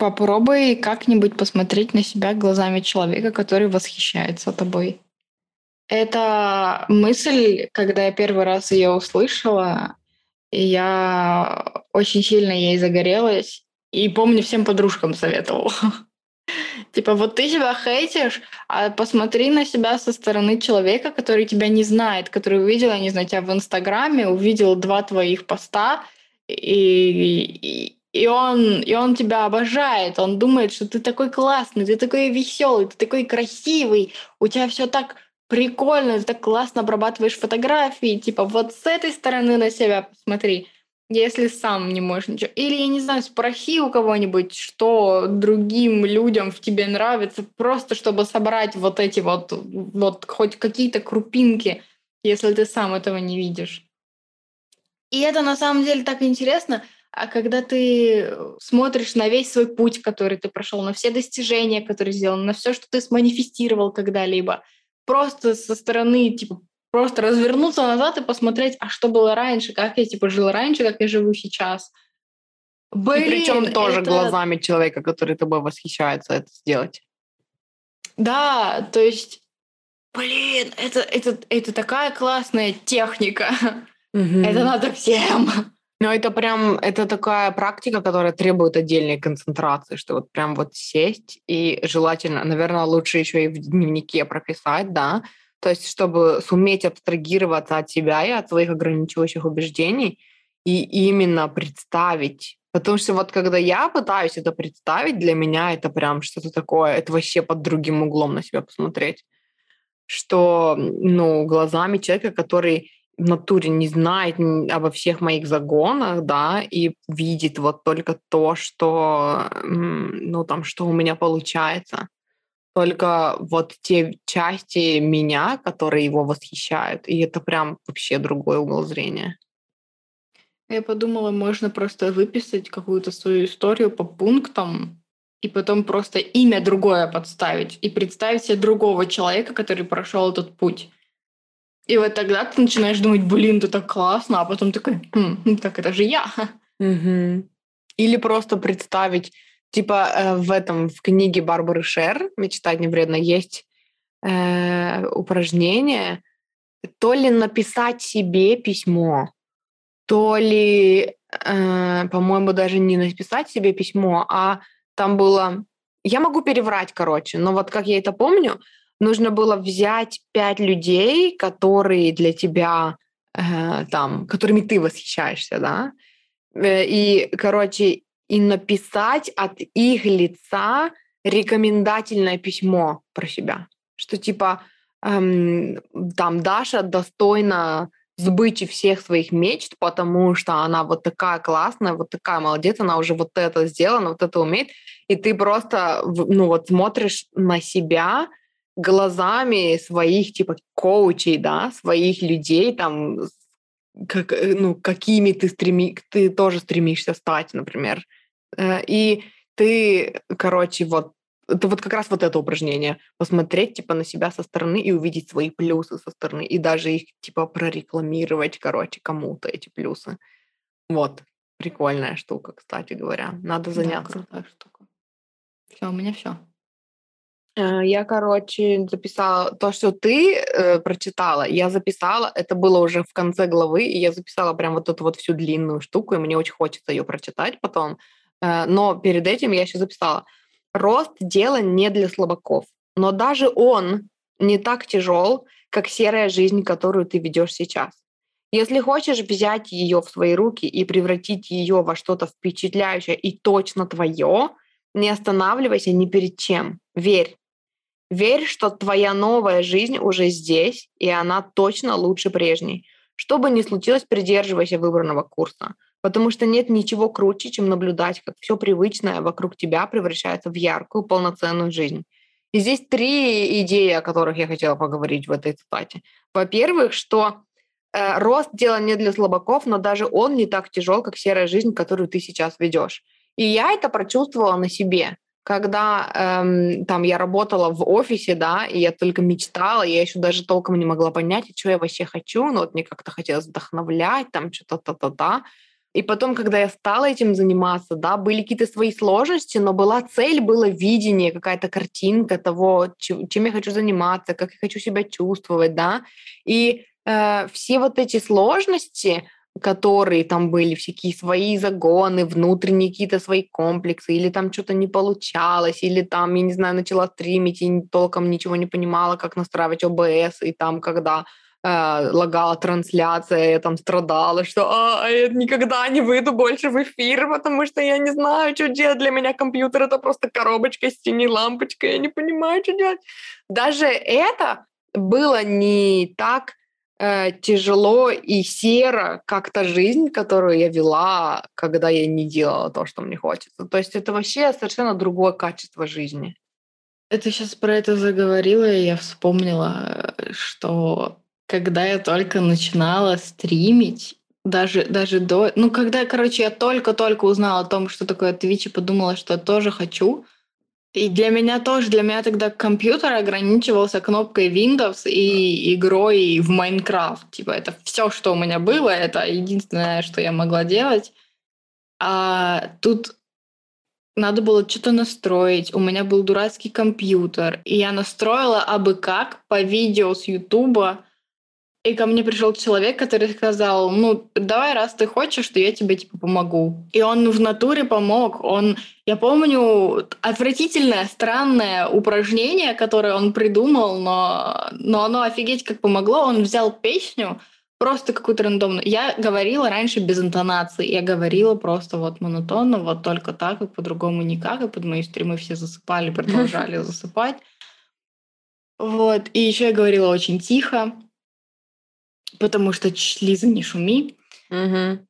Попробуй как-нибудь посмотреть на себя глазами человека, который восхищается тобой. Это мысль, когда я первый раз ее услышала, я очень сильно ей загорелась. И помню, всем подружкам советовала. Типа, вот ты себя хейтишь, а посмотри на себя со стороны человека, который тебя не знает, который увидел, я не знаю, тебя в Инстаграме, увидел два твоих поста, и, и он, и он тебя обожает, он думает, что ты такой классный, ты такой веселый, ты такой красивый, у тебя все так прикольно, ты так классно обрабатываешь фотографии, типа вот с этой стороны на себя посмотри, если сам не можешь ничего. Или, я не знаю, спроси у кого-нибудь, что другим людям в тебе нравится, просто чтобы собрать вот эти вот, вот хоть какие-то крупинки, если ты сам этого не видишь. И это на самом деле так интересно – а когда ты э, смотришь на весь свой путь, который ты прошел, на все достижения, которые сделаны, на все, что ты сманифестировал когда-либо, просто со стороны, типа, просто развернуться назад и посмотреть, а что было раньше, как я, типа, жил раньше, как я живу сейчас. Блин, и причем тоже это... глазами человека, который тобой восхищается, это сделать. Да, то есть, блин, это, это, это такая классная техника. Угу. Это надо всем. Ну, это прям, это такая практика, которая требует отдельной концентрации, что вот прям вот сесть и желательно, наверное, лучше еще и в дневнике прописать, да, то есть чтобы суметь абстрагироваться от себя и от своих ограничивающих убеждений и именно представить Потому что вот когда я пытаюсь это представить, для меня это прям что-то такое, это вообще под другим углом на себя посмотреть. Что, ну, глазами человека, который в натуре не знает обо всех моих загонах, да, и видит вот только то, что, ну, там, что у меня получается. Только вот те части меня, которые его восхищают, и это прям вообще другой угол зрения. Я подумала, можно просто выписать какую-то свою историю по пунктам, и потом просто имя другое подставить, и представить себе другого человека, который прошел этот путь. И вот тогда ты начинаешь думать, блин, это так классно, а потом такой, хм, ну так это же я. Угу. Или просто представить, типа э, в этом, в книге Барбары Шер «Мечтать не вредно» есть э, упражнение, то ли написать себе письмо, то ли, э, по-моему, даже не написать себе письмо, а там было... Я могу переврать, короче, но вот как я это помню, нужно было взять пять людей, которые для тебя э, там, которыми ты восхищаешься, да, э, и, короче, и написать от их лица рекомендательное письмо про себя, что типа эм, там Даша достойна сбычи всех своих мечт, потому что она вот такая классная, вот такая молодец, она уже вот это сделала, вот это умеет, и ты просто, ну вот смотришь на себя глазами своих, типа, коучей, да, своих людей, там, как, э, ну, какими ты, стреми, ты тоже стремишься стать, например. Э, и ты, короче, вот это вот как раз вот это упражнение. Посмотреть, типа, на себя со стороны и увидеть свои плюсы со стороны. И даже их, типа, прорекламировать, короче, кому-то эти плюсы. Вот. Прикольная штука, кстати говоря. Надо заняться. Да, крутая штука. Все, у меня все. Э, я, короче, записала то, что ты э, прочитала. Я записала, это было уже в конце главы, и я записала прям вот эту вот всю длинную штуку, и мне очень хочется ее прочитать потом. Э, но перед этим я еще записала. Рост – дело не для слабаков, но даже он не так тяжел, как серая жизнь, которую ты ведешь сейчас. Если хочешь взять ее в свои руки и превратить ее во что-то впечатляющее и точно твое, не останавливайся ни перед чем. Верь. Верь, что твоя новая жизнь уже здесь, и она точно лучше прежней. Что бы ни случилось, придерживайся выбранного курса, потому что нет ничего круче, чем наблюдать, как все привычное вокруг тебя превращается в яркую, полноценную жизнь. И здесь три идеи, о которых я хотела поговорить в этой цитате. Во-первых, что Э, рост – дело не для слабаков, но даже он не так тяжел, как серая жизнь, которую ты сейчас ведешь. И я это прочувствовала на себе. Когда эм, там я работала в офисе, да, и я только мечтала, я еще даже толком не могла понять, что я вообще хочу, но вот мне как-то хотелось вдохновлять, там что-то та-та-та. И потом, когда я стала этим заниматься, да, были какие-то свои сложности, но была цель, было видение, какая-то картинка того, чем, я хочу заниматься, как я хочу себя чувствовать, да. И э, все вот эти сложности, которые там были, всякие свои загоны, внутренние какие-то свои комплексы, или там что-то не получалось, или там, я не знаю, начала стримить и толком ничего не понимала, как настраивать ОБС, и там, когда э, лагала трансляция, я там страдала, что а, я никогда не выйду больше в эфир, потому что я не знаю, что делать. Для меня компьютер это просто коробочка с синей лампочкой, я не понимаю, что делать. Даже это было не так э, тяжело и серо, как та жизнь, которую я вела, когда я не делала то, что мне хочется. То есть это вообще совершенно другое качество жизни. Это сейчас про это заговорила, и я вспомнила, что когда я только начинала стримить, даже, даже до... Ну, когда, короче, я только-только узнала о том, что такое Twitch, и подумала, что я тоже хочу – и для меня тоже, для меня тогда компьютер ограничивался кнопкой Windows и игрой в Майнкрафт. Типа это все, что у меня было, это единственное, что я могла делать. А тут надо было что-то настроить. У меня был дурацкий компьютер, и я настроила абы как по видео с Ютуба и ко мне пришел человек, который сказал, ну, давай, раз ты хочешь, что я тебе, типа, помогу. И он в натуре помог. Он, я помню, отвратительное, странное упражнение, которое он придумал, но, но оно офигеть как помогло. Он взял песню, просто какую-то рандомную. Я говорила раньше без интонации. Я говорила просто вот монотонно, вот только так, и по-другому никак. И под мои стримы все засыпали, продолжали засыпать. Вот. И еще я говорила очень тихо потому что Лиза не шуми. Угу.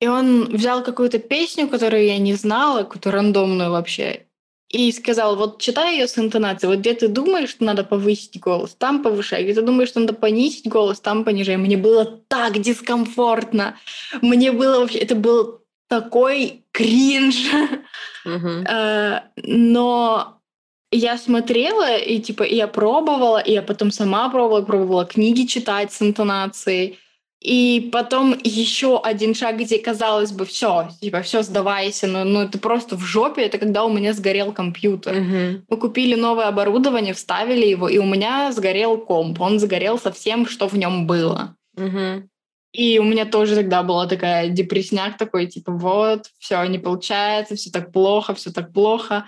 И он взял какую-то песню, которую я не знала, какую-то рандомную вообще, и сказал, вот читай ее с интонацией, вот где ты думаешь, что надо повысить голос, там повышай, где ты думаешь, что надо понизить голос, там понижай. Мне было так дискомфортно. Мне было вообще, это был такой кринж. Uh-huh. Но я смотрела, и типа я пробовала, и я потом сама пробовала, пробовала книги читать с интонацией. И потом еще один шаг, где казалось бы, все, типа, все, сдавайся, но, но это просто в жопе, это когда у меня сгорел компьютер. Uh-huh. Мы купили новое оборудование, вставили его, и у меня сгорел комп. Он сгорел со всем, что в нем было. Uh-huh. И у меня тоже тогда была такая депресняк такой, типа, вот, все не получается, все так плохо, все так плохо.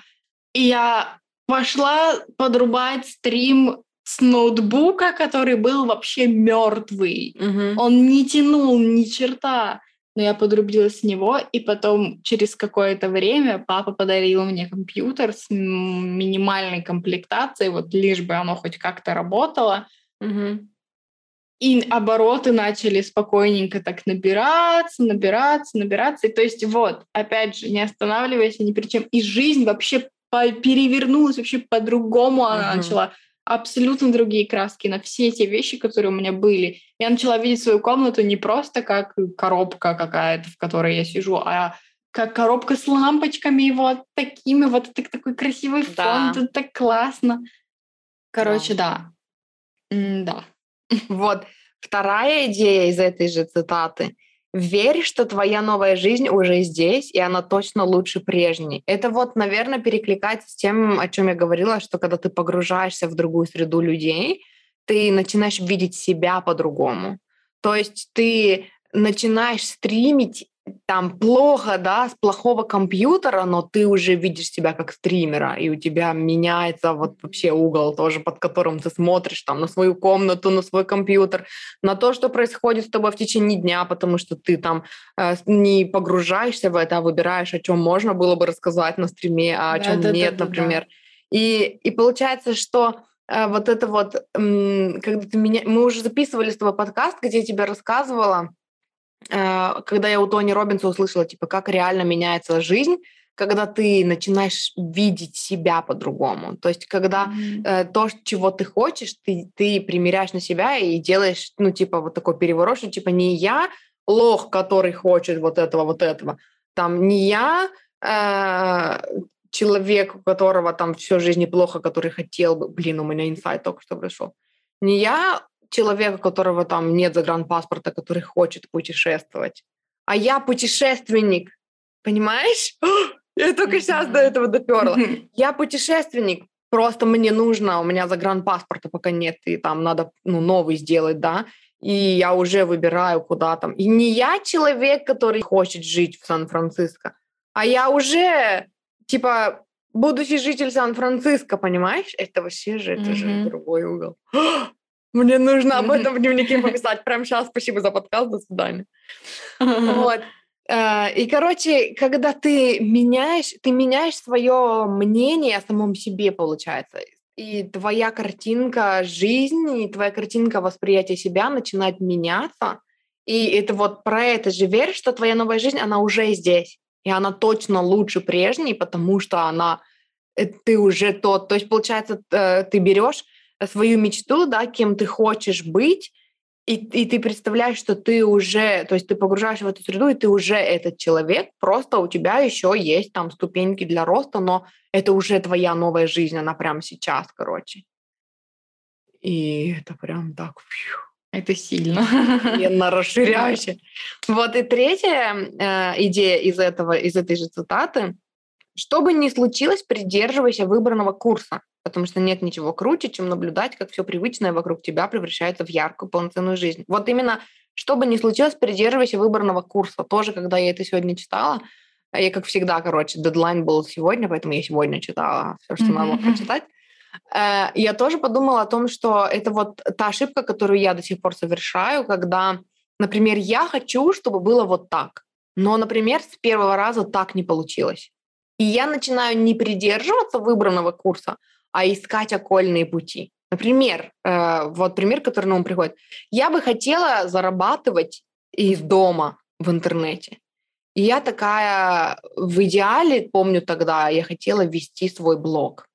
И я пошла подрубать стрим с ноутбука, который был вообще мертвый. Угу. Он не тянул ни черта. Но я подрубила с него, и потом через какое-то время папа подарил мне компьютер с минимальной комплектацией, вот лишь бы оно хоть как-то работало. Угу. И обороты начали спокойненько так набираться, набираться, набираться. И то есть вот, опять же, не останавливайся ни при чем. И жизнь вообще перевернулась вообще по-другому, она uh-huh. начала абсолютно другие краски на все те вещи, которые у меня были. Я начала видеть свою комнату не просто как коробка какая-то, в которой я сижу, а как коробка с лампочками, и вот такими, вот так, такой красивый фон, да. это так классно. Короче, да. Да. да. Вот. Вторая идея из этой же цитаты. Верь, что твоя новая жизнь уже здесь, и она точно лучше прежней. Это вот, наверное, перекликается с тем, о чем я говорила, что когда ты погружаешься в другую среду людей, ты начинаешь видеть себя по-другому. То есть ты начинаешь стримить там плохо, да, с плохого компьютера, но ты уже видишь себя как стримера, и у тебя меняется вот вообще угол тоже, под которым ты смотришь там на свою комнату, на свой компьютер, на то, что происходит с тобой в течение дня, потому что ты там э, не погружаешься в это, а выбираешь, о чем можно было бы рассказать на стриме, а о да, чем да, нет, да, например. Да. И, и получается, что э, вот это вот, э, когда ты меня... Мы уже записывали с тобой подкаст, где я тебе рассказывала, когда я у Тони Робинса услышала, типа, как реально меняется жизнь, когда ты начинаешь видеть себя по-другому. То есть, когда mm-hmm. э, то, чего ты хочешь, ты, ты примеряешь на себя и делаешь, ну, типа, вот такой переворот, что, типа, не я лох, который хочет вот этого, вот этого, там, не я э, человек, у которого там всю жизнь неплохо, который хотел бы, блин, у меня инсайт только что пришел, не я человека, у которого там нет загранпаспорта, который хочет путешествовать. А я путешественник, понимаешь? Я только сейчас до этого доперла. Я путешественник, просто мне нужно, у меня загранпаспорта пока нет, и там надо ну, новый сделать, да, и я уже выбираю, куда там. И не я человек, который хочет жить в Сан-Франциско, а я уже, типа, будущий житель Сан-Франциско, понимаешь? Это вообще же, это же другой угол. Мне нужно об этом в дневнике пописать прямо сейчас. Спасибо за подкаст. До свидания. Вот. Э, и, короче, когда ты меняешь, ты меняешь свое мнение о самом себе, получается. И твоя картинка жизни, твоя картинка восприятия себя начинает меняться. И это вот про это же верь, что твоя новая жизнь, она уже здесь. И она точно лучше прежней, потому что она э, ты уже тот. То есть, получается, э, ты берешь свою мечту, да, кем ты хочешь быть, и, и ты представляешь, что ты уже, то есть ты погружаешь в эту среду, и ты уже этот человек, просто у тебя еще есть там ступеньки для роста, но это уже твоя новая жизнь, она прямо сейчас, короче. И это прям так... Фью. Это сильно. Охуенно расширяюще. Вот и третья э, идея из этого, из этой же цитаты. Что бы ни случилось, придерживайся выбранного курса потому что нет ничего круче, чем наблюдать, как все привычное вокруг тебя превращается в яркую, полноценную жизнь. Вот именно, что бы ни случилось, придерживайся выбранного курса. Тоже, когда я это сегодня читала, я, как всегда, короче, дедлайн был сегодня, поэтому я сегодня читала все, что mm-hmm. надо было прочитать. Э, я тоже подумала о том, что это вот та ошибка, которую я до сих пор совершаю, когда, например, я хочу, чтобы было вот так, но, например, с первого раза так не получилось. И я начинаю не придерживаться выбранного курса, а искать окольные пути. Например, э, вот пример, который на ум приходит. Я бы хотела зарабатывать из дома в интернете. И я такая, в идеале, помню тогда, я хотела вести свой блог.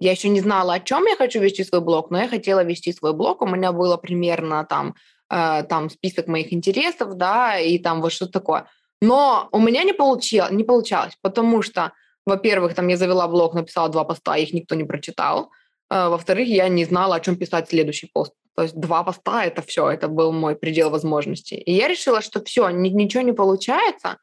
Я еще не знала, о чем я хочу вести свой блог, но я хотела вести свой блог. У меня было примерно там, э, там список моих интересов, да, и там вот что-то такое. Но у меня не, получилось, не получалось, потому что во-первых, там я завела блог, написала два поста, их никто не прочитал. А, во-вторых, я не знала, о чем писать следующий пост. То есть два поста — это все, это был мой предел возможностей. И я решила, что все, ничего не получается,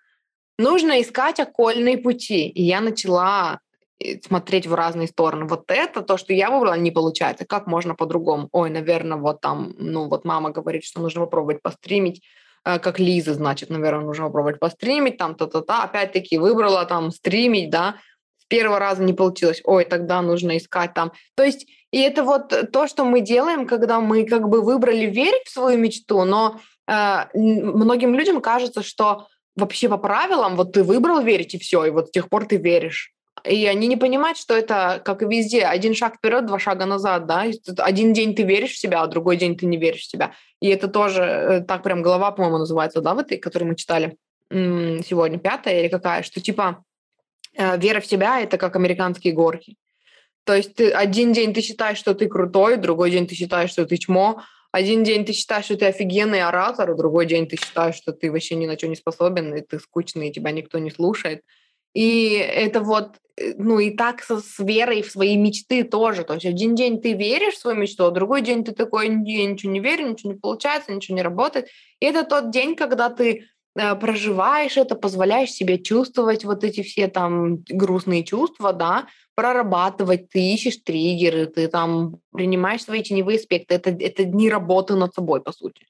нужно искать окольные пути. И я начала э, смотреть в разные стороны. Вот это, то, что я выбрала, не получается. Как можно по-другому? Ой, наверное, вот там, ну вот мама говорит, что нужно попробовать постримить как Лиза, значит, наверное, нужно попробовать постримить, там, та-та-та. Опять-таки выбрала там стримить, да, с первого раза не получилось. Ой, тогда нужно искать там. То есть, и это вот то, что мы делаем, когда мы как бы выбрали верить в свою мечту, но э, многим людям кажется, что вообще по правилам, вот ты выбрал верить, и все, и вот с тех пор ты веришь. И они не понимают, что это, как и везде, один шаг вперед, два шага назад, да. Один день ты веришь в себя, а другой день ты не веришь в себя. И это тоже э, так прям голова, по-моему, называется, да, в этой, которую мы читали сегодня, пятая или какая, что типа э, вера в себя – это как американские горки. То есть ты один день ты считаешь, что ты крутой, другой день ты считаешь, что ты чмо, один день ты считаешь, что ты офигенный оратор, а другой день ты считаешь, что ты вообще ни на что не способен, и ты скучный, и тебя никто не слушает. И это вот, э, ну и так со, с верой в свои мечты тоже. То есть один день ты веришь в свою мечту, а другой день ты такой, я ничего не верю, ничего не получается, ничего не работает. И это тот день, когда ты э, проживаешь это, позволяешь себе чувствовать вот эти все там грустные чувства, да, прорабатывать, ты ищешь триггеры, ты там принимаешь свои теневые аспекты. Это, это дни работы над собой, по сути.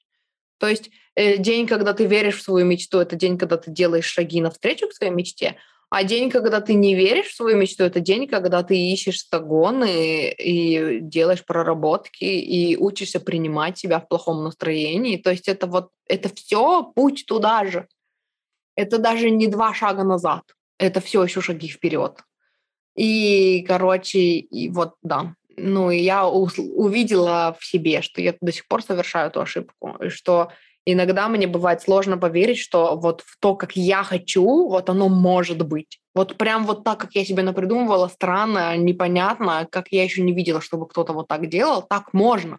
То есть э, день, когда ты веришь в свою мечту, это день, когда ты делаешь шаги навстречу к своей мечте, а день, когда ты не веришь в свою мечту, это день, когда ты ищешь стагоны и делаешь проработки и учишься принимать себя в плохом настроении. То есть это вот это все путь туда же. Это даже не два шага назад. Это все еще шаги вперед. И, короче, и вот, да. Ну, и я увидела в себе, что я до сих пор совершаю эту ошибку, и что иногда мне бывает сложно поверить, что вот в то, как я хочу, вот оно может быть. Вот прям вот так, как я себе напридумывала, странно, непонятно, как я еще не видела, чтобы кто-то вот так делал, так можно.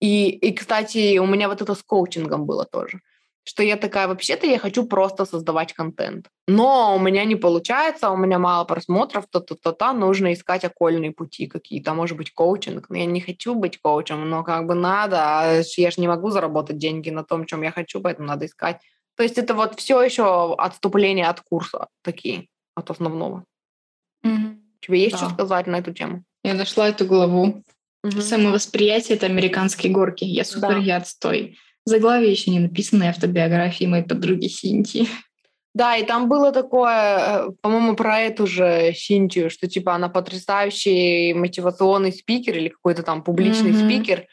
И, и, кстати, у меня вот это с коучингом было тоже что я такая, вообще-то я хочу просто создавать контент. Но у меня не получается, у меня мало просмотров, то-то-то-то, нужно искать окольные пути какие-то, может быть, коучинг. Я не хочу быть коучем, но как бы надо, а я же не могу заработать деньги на том, чем я хочу, поэтому надо искать. То есть это вот все еще отступление от курса такие, от основного. Mm-hmm. Тебе есть да. что сказать на эту тему? Я нашла эту главу. Mm-hmm. Самовосприятие — это американские горки. Я супер, да. я отстой. Заглавие еще не написанной автобиографии моей подруги Синти. Да, и там было такое, э, по-моему, про эту же Синтию, что типа она потрясающий мотивационный спикер или какой-то там публичный mm-hmm. спикер,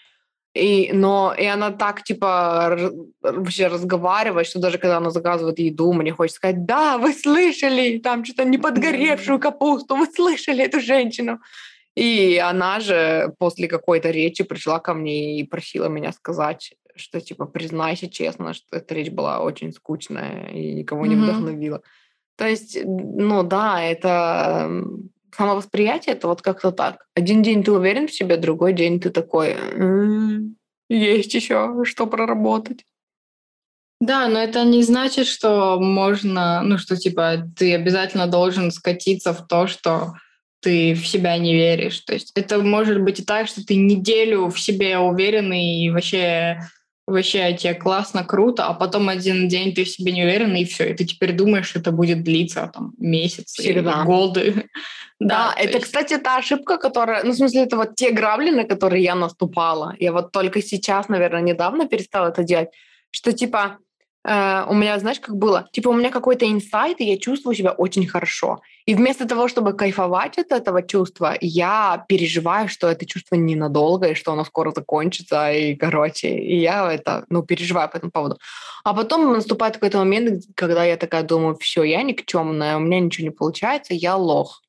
и, но и она так типа вообще разговаривает, что даже когда она заказывает еду, мне хочется сказать, да, вы слышали, там что-то не подгоревшую капусту, вы слышали эту женщину. И она же после какой-то речи пришла ко мне и просила меня сказать, что типа признайся честно, что эта речь была очень скучная и никого mm-hmm. не вдохновила. То есть, ну да, это самовосприятие, это вот как-то так. Один день ты уверен в себе, другой день ты такой, м-м, есть еще что проработать. Да, но это не значит, что можно, ну что типа ты обязательно должен скатиться в то, что ты в себя не веришь. То есть это может быть и так, что ты неделю в себе уверенный и вообще вообще тебе классно, круто, а потом один день ты в себе не уверен, и все, и ты теперь думаешь, что это будет длиться там месяц Всегда. годы. Да, да это, есть... кстати, та ошибка, которая, ну, в смысле, это вот те грабли, на которые я наступала. Я вот только сейчас, наверное, недавно перестала это делать, что типа Uh, у меня, знаешь, как было? Типа у меня какой-то инсайт, и я чувствую себя очень хорошо. И вместо того, чтобы кайфовать от этого чувства, я переживаю, что это чувство ненадолго, и что оно скоро закончится, и, короче, и я это, ну, переживаю по этому поводу. А потом наступает какой-то момент, когда я такая думаю, все, я никчемная, у меня ничего не получается, я лох.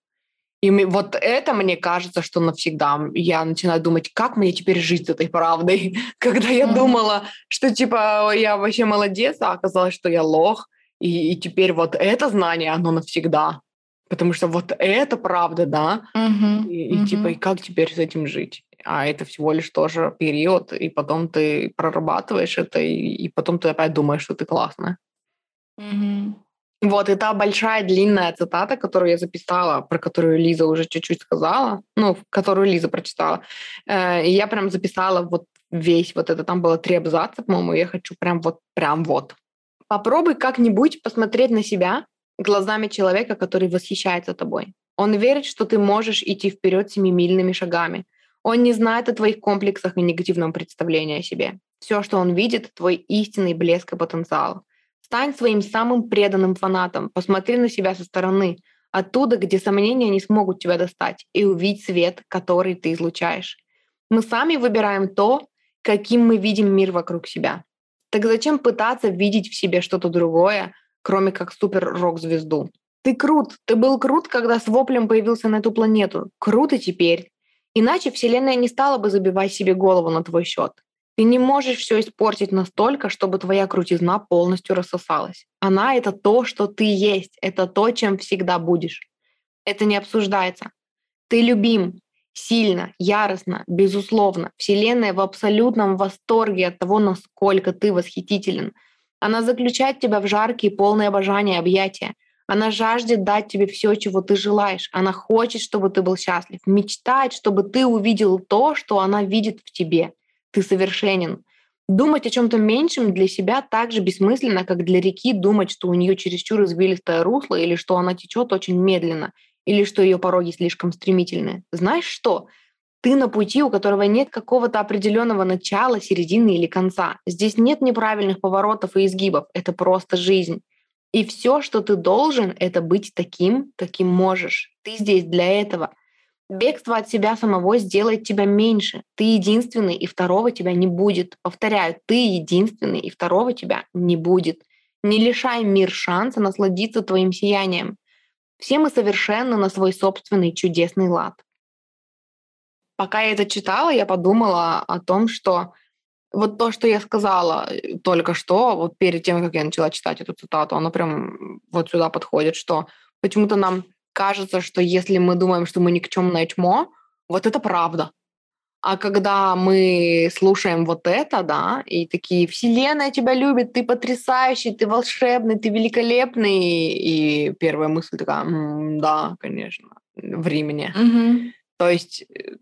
И вот это, мне кажется, что навсегда. Я начинаю думать, как мне теперь жить с этой правдой. Когда я mm-hmm. думала, что типа я вообще молодец, а оказалось, что я лох. И, и теперь вот это знание, оно навсегда. Потому что вот это правда, да. Mm-hmm. И, и mm-hmm. типа, и как теперь с этим жить? А это всего лишь тоже период, и потом ты прорабатываешь это, и, и потом ты опять думаешь, что ты классная. Mm-hmm. Вот, и та большая длинная цитата, которую я записала, про которую Лиза уже чуть-чуть сказала, ну, которую Лиза прочитала, э, я прям записала вот весь вот это, там было три абзаца, по-моему, я хочу прям вот, прям вот. Попробуй как-нибудь посмотреть на себя глазами человека, который восхищается тобой. Он верит, что ты можешь идти вперед семимильными шагами. Он не знает о твоих комплексах и негативном представлении о себе. Все, что он видит, твой истинный блеск и потенциал. Стань своим самым преданным фанатом, посмотри на себя со стороны, оттуда, где сомнения не смогут тебя достать, и увидь свет, который ты излучаешь. Мы сами выбираем то, каким мы видим мир вокруг себя. Так зачем пытаться видеть в себе что-то другое, кроме как супер-рок-звезду? Ты крут, ты был крут, когда с воплем появился на эту планету. Крут и теперь. Иначе Вселенная не стала бы забивать себе голову на твой счет. Ты не можешь все испортить настолько, чтобы твоя крутизна полностью рассосалась. Она — это то, что ты есть, это то, чем всегда будешь. Это не обсуждается. Ты любим сильно, яростно, безусловно. Вселенная в абсолютном восторге от того, насколько ты восхитителен. Она заключает тебя в жаркие, полные обожания объятия. Она жаждет дать тебе все, чего ты желаешь. Она хочет, чтобы ты был счастлив, мечтает, чтобы ты увидел то, что она видит в тебе. Ты совершенен. Думать о чем-то меньшем для себя так же бессмысленно, как для реки думать, что у нее чересчур извилистое русло или что она течет очень медленно или что ее пороги слишком стремительны. Знаешь что? Ты на пути, у которого нет какого-то определенного начала, середины или конца. Здесь нет неправильных поворотов и изгибов. Это просто жизнь. И все, что ты должен, это быть таким, каким можешь. Ты здесь для этого. Бегство от себя самого сделает тебя меньше. Ты единственный, и второго тебя не будет. Повторяю, ты единственный, и второго тебя не будет. Не лишай мир шанса насладиться твоим сиянием. Все мы совершенны на свой собственный чудесный лад. Пока я это читала, я подумала о том, что вот то, что я сказала э, только что, вот перед тем, как я начала читать эту цитату, оно прям вот сюда подходит, что почему-то нам кажется, что если мы думаем, что мы никчемное чмо, вот это правда. А когда мы слушаем вот это, да, и такие, Вселенная тебя любит, ты потрясающий, ты волшебный, ты великолепный, и первая мысль такая, да, конечно, времени. Мгм. То есть э,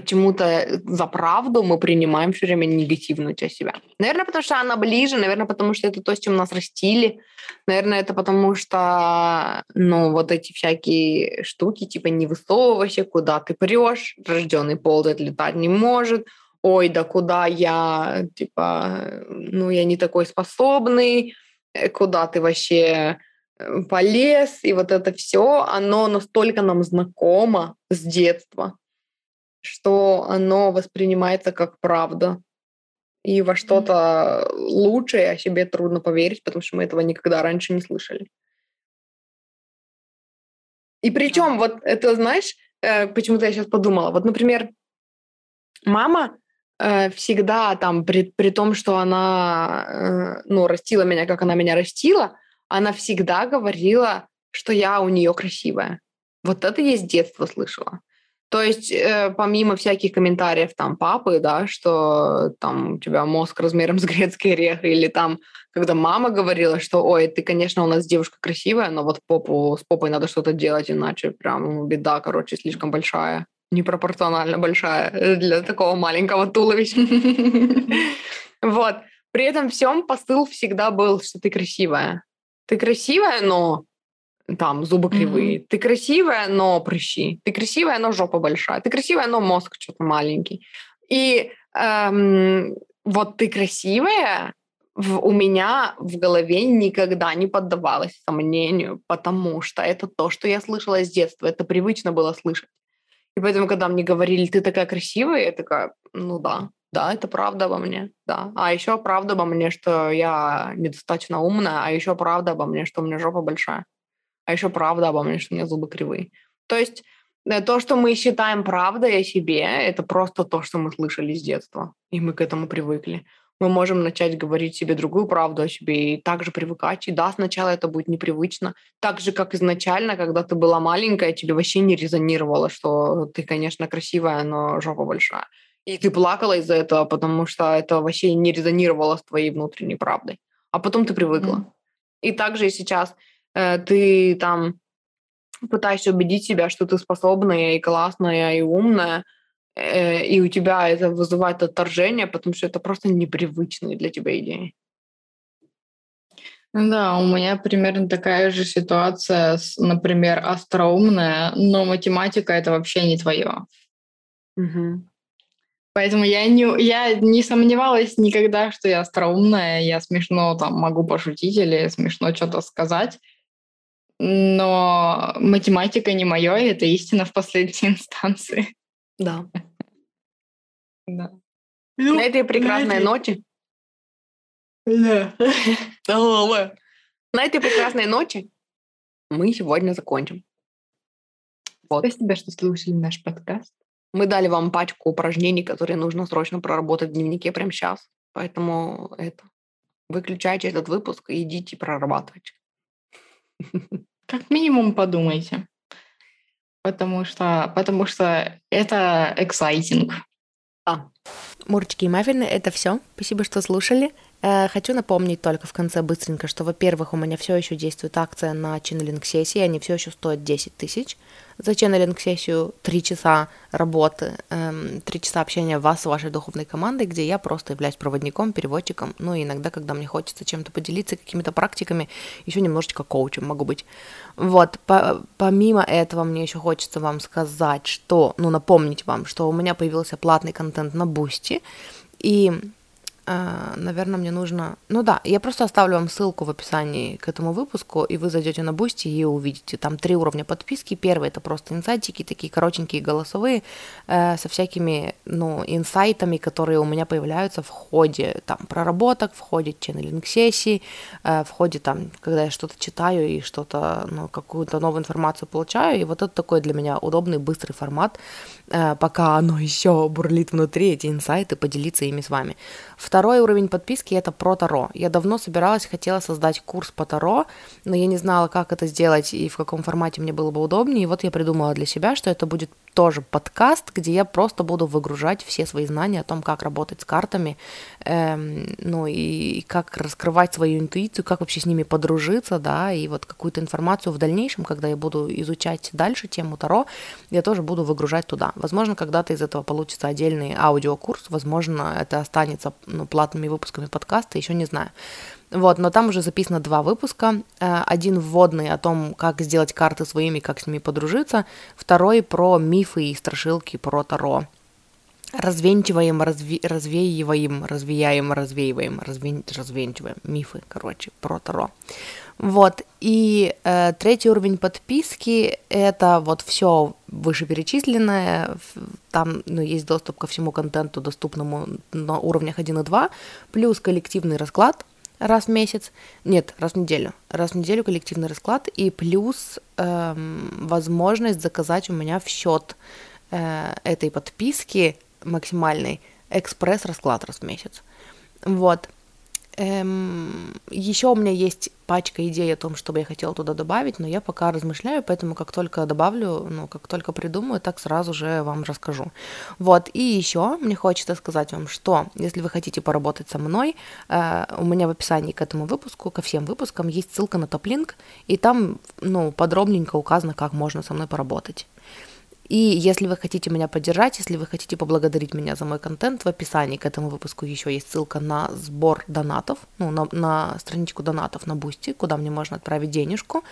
почему-то за правду мы принимаем все время негативную часть себя. Наверное, потому что она ближе, наверное, потому что это то, с чем нас растили. Наверное, это потому что, ну, вот эти всякие штуки, типа не высовывайся, куда ты прешь, рожденный ползать, летать не может, ой, да куда я, типа, ну, я не такой способный, э, куда ты вообще э, полез, и вот это все, оно настолько нам знакомо с детства, что оно воспринимается как правда. И во что-то лучшее о себе трудно поверить, потому что мы этого никогда раньше не слышали. И причем, вот это, знаешь, э, почему-то я сейчас подумала. Вот, например, мама э, всегда там, при, при том, что она, э, ну, растила меня, как она меня растила, она всегда говорила, что я у нее красивая. Вот это я с детства слышала. То есть, э, помимо всяких комментариев там папы, да, что там у тебя мозг размером с грецкий орех, или там, когда мама говорила, что, ой, ты, конечно, у нас девушка красивая, но вот попу, с попой надо что-то делать, иначе прям беда, короче, слишком большая, непропорционально большая для такого маленького туловища. Вот. При этом всем посыл всегда был, что ты красивая. Ты красивая, но там зубы кривые. Ты красивая, но прыщи. Ты красивая, но жопа большая. Ты красивая, но мозг что-то маленький. И эм, вот ты красивая, в, у меня в голове никогда не поддавалось сомнению, потому что это то, что я слышала с детства. Это привычно было слышать. И поэтому, когда мне говорили, ты такая красивая, я такая, ну да, да, это правда обо мне, да. А еще правда обо мне, что я недостаточно умная, а еще правда обо мне, что у меня жопа большая. А еще правда обо мне, что у меня зубы кривые. То есть э, то, что мы считаем правдой о себе, это просто то, что мы слышали с детства, и мы к этому привыкли. Мы можем начать говорить себе другую правду о себе и также привыкать. И да, сначала это будет непривычно. Так же, как изначально, когда ты была маленькая, тебе вообще не резонировало, что ты, конечно, красивая, но жопа большая. И ты плакала из-за этого, потому что это вообще не резонировало с твоей внутренней правдой. А потом ты привыкла. Mm. И также и сейчас ты там пытаешься убедить себя, что ты способная и классная и умная, э, и у тебя это вызывает отторжение, потому что это просто непривычные для тебя идеи. Да, у меня примерно такая же ситуация, например, остроумная, но математика это вообще не твое. Угу. Поэтому я не, я не сомневалась никогда, что я остроумная, я смешно там могу пошутить или смешно что-то сказать но математика не мое, это истина в последней инстанции. Да. Да. Ну, на этой прекрасной ночи. Да. На этой прекрасной ночи мы сегодня закончим. Вот. Спасибо, что слушали наш подкаст. Мы дали вам пачку упражнений, которые нужно срочно проработать в дневнике прямо сейчас. Поэтому это выключайте этот выпуск и идите прорабатывать. Как минимум подумайте. потому что, потому что это exciting. Да. Мурчики и маффины, это все. Спасибо, что слушали. Э, хочу напомнить только в конце быстренько, что, во-первых, у меня все еще действует акция на ченнелинг сессии, они все еще стоят 10 тысяч. За ченнелинг сессию 3 часа работы, 3 эм, часа общения вас с вашей духовной командой, где я просто являюсь проводником, переводчиком, ну и иногда, когда мне хочется чем-то поделиться, какими-то практиками, еще немножечко коучем могу быть. Вот, по помимо этого мне еще хочется вам сказать, что, ну напомнить вам, что у меня появился платный контент на Бусти, и наверное, мне нужно... Ну да, я просто оставлю вам ссылку в описании к этому выпуску, и вы зайдете на Бусти и увидите. Там три уровня подписки. Первый — это просто инсайтики, такие коротенькие голосовые, э, со всякими, ну, инсайтами, которые у меня появляются в ходе, там, проработок, в ходе ченнелинг-сессий, э, в ходе, там, когда я что-то читаю и что-то, ну, какую-то новую информацию получаю. И вот это такой для меня удобный, быстрый формат, э, пока оно еще бурлит внутри, эти инсайты, поделиться ими с вами. Второй уровень подписки это про Таро. Я давно собиралась, хотела создать курс по Таро, но я не знала, как это сделать и в каком формате мне было бы удобнее. И вот я придумала для себя, что это будет тоже подкаст, где я просто буду выгружать все свои знания о том, как работать с картами, эм, ну и, и как раскрывать свою интуицию, как вообще с ними подружиться, да, и вот какую-то информацию в дальнейшем, когда я буду изучать дальше тему Таро, я тоже буду выгружать туда. Возможно, когда-то из этого получится отдельный аудиокурс, возможно, это останется ну, платными выпусками подкаста, еще не знаю. Вот, но там уже записано два выпуска. Э, один вводный о том, как сделать карты своими, как с ними подружиться. Второй про мифы и страшилки про Таро. Развенчиваем, разви, развеиваем, развеяем, развеиваем, развен, развенчиваем мифы, короче, про Таро. Вот, и э, третий уровень подписки — это вот все вышеперечисленное, там ну, есть доступ ко всему контенту, доступному на уровнях 1 и 2, плюс коллективный расклад — раз в месяц, нет, раз в неделю, раз в неделю коллективный расклад и плюс эм, возможность заказать у меня в счет э, этой подписки максимальный экспресс-расклад раз в месяц. Вот. Эм, еще у меня есть пачка идей о том, что бы я хотела туда добавить, но я пока размышляю, поэтому как только добавлю, ну, как только придумаю, так сразу же вам расскажу. Вот, и еще мне хочется сказать вам, что если вы хотите поработать со мной, э, у меня в описании к этому выпуску, ко всем выпускам есть ссылка на топлинк, и там, ну, подробненько указано, как можно со мной поработать. И если вы хотите меня поддержать, если вы хотите поблагодарить меня за мой контент, в описании к этому выпуску еще есть ссылка на сбор донатов, ну, на, на страничку донатов на Бусти, куда мне можно отправить денежку.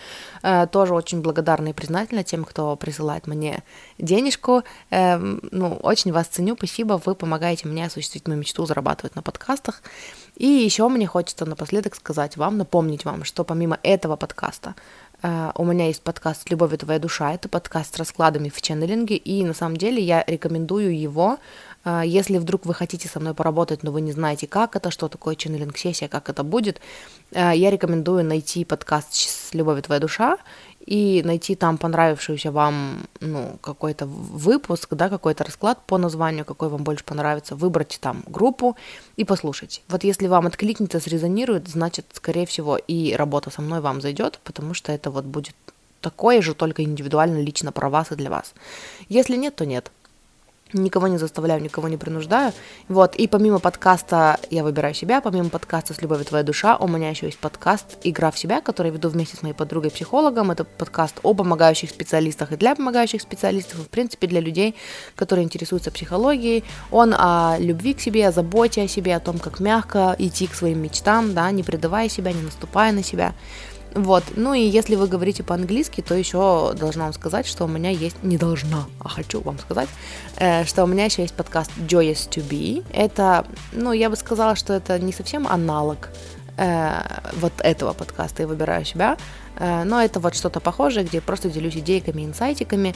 Э, тоже очень благодарна и признательна тем, кто присылает мне денежку. Э, ну, очень вас ценю, спасибо, вы помогаете мне осуществить мою мечту зарабатывать на подкастах. И еще мне хочется напоследок сказать вам, напомнить вам, что помимо этого подкаста у меня есть подкаст «Любовь твоя душа», это подкаст с раскладами в ченнелинге, и на самом деле я рекомендую его, uh, если вдруг вы хотите со мной поработать, но вы не знаете, как это, что такое ченнелинг-сессия, как это будет, uh, я рекомендую найти подкаст с «Любовь твоя душа», и найти там понравившийся вам ну, какой-то выпуск, да, какой-то расклад по названию, какой вам больше понравится, выбрать там группу и послушать. Вот если вам откликнется, срезонирует, значит, скорее всего, и работа со мной вам зайдет, потому что это вот будет такое же, только индивидуально, лично про вас и для вас. Если нет, то нет никого не заставляю, никого не принуждаю. Вот, и помимо подкаста «Я выбираю себя», помимо подкаста «С любовью твоя душа», у меня еще есть подкаст «Игра в себя», который веду вместе с моей подругой-психологом. Это подкаст о помогающих специалистах и для помогающих специалистов, и, в принципе, для людей, которые интересуются психологией. Он о любви к себе, о заботе о себе, о том, как мягко идти к своим мечтам, да, не предавая себя, не наступая на себя. Вот. Ну и если вы говорите по-английски, то еще должна вам сказать, что у меня есть... Не должна, а хочу вам сказать, э, что у меня еще есть подкаст Joyous to Be. Это, ну, я бы сказала, что это не совсем аналог э, вот этого подкаста «Я выбираю себя», э, но это вот что-то похожее, где я просто делюсь идейками, инсайтиками.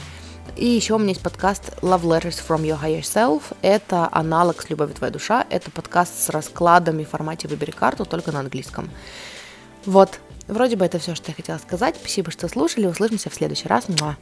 И еще у меня есть подкаст Love Letters from Your Higher Self. Это аналог с «Любовь твоя душа». Это подкаст с раскладами в формате «Выбери карту», только на английском. Вот, Вроде бы это все, что я хотела сказать. Спасибо, что слушали. Услышимся в следующий раз. Муа.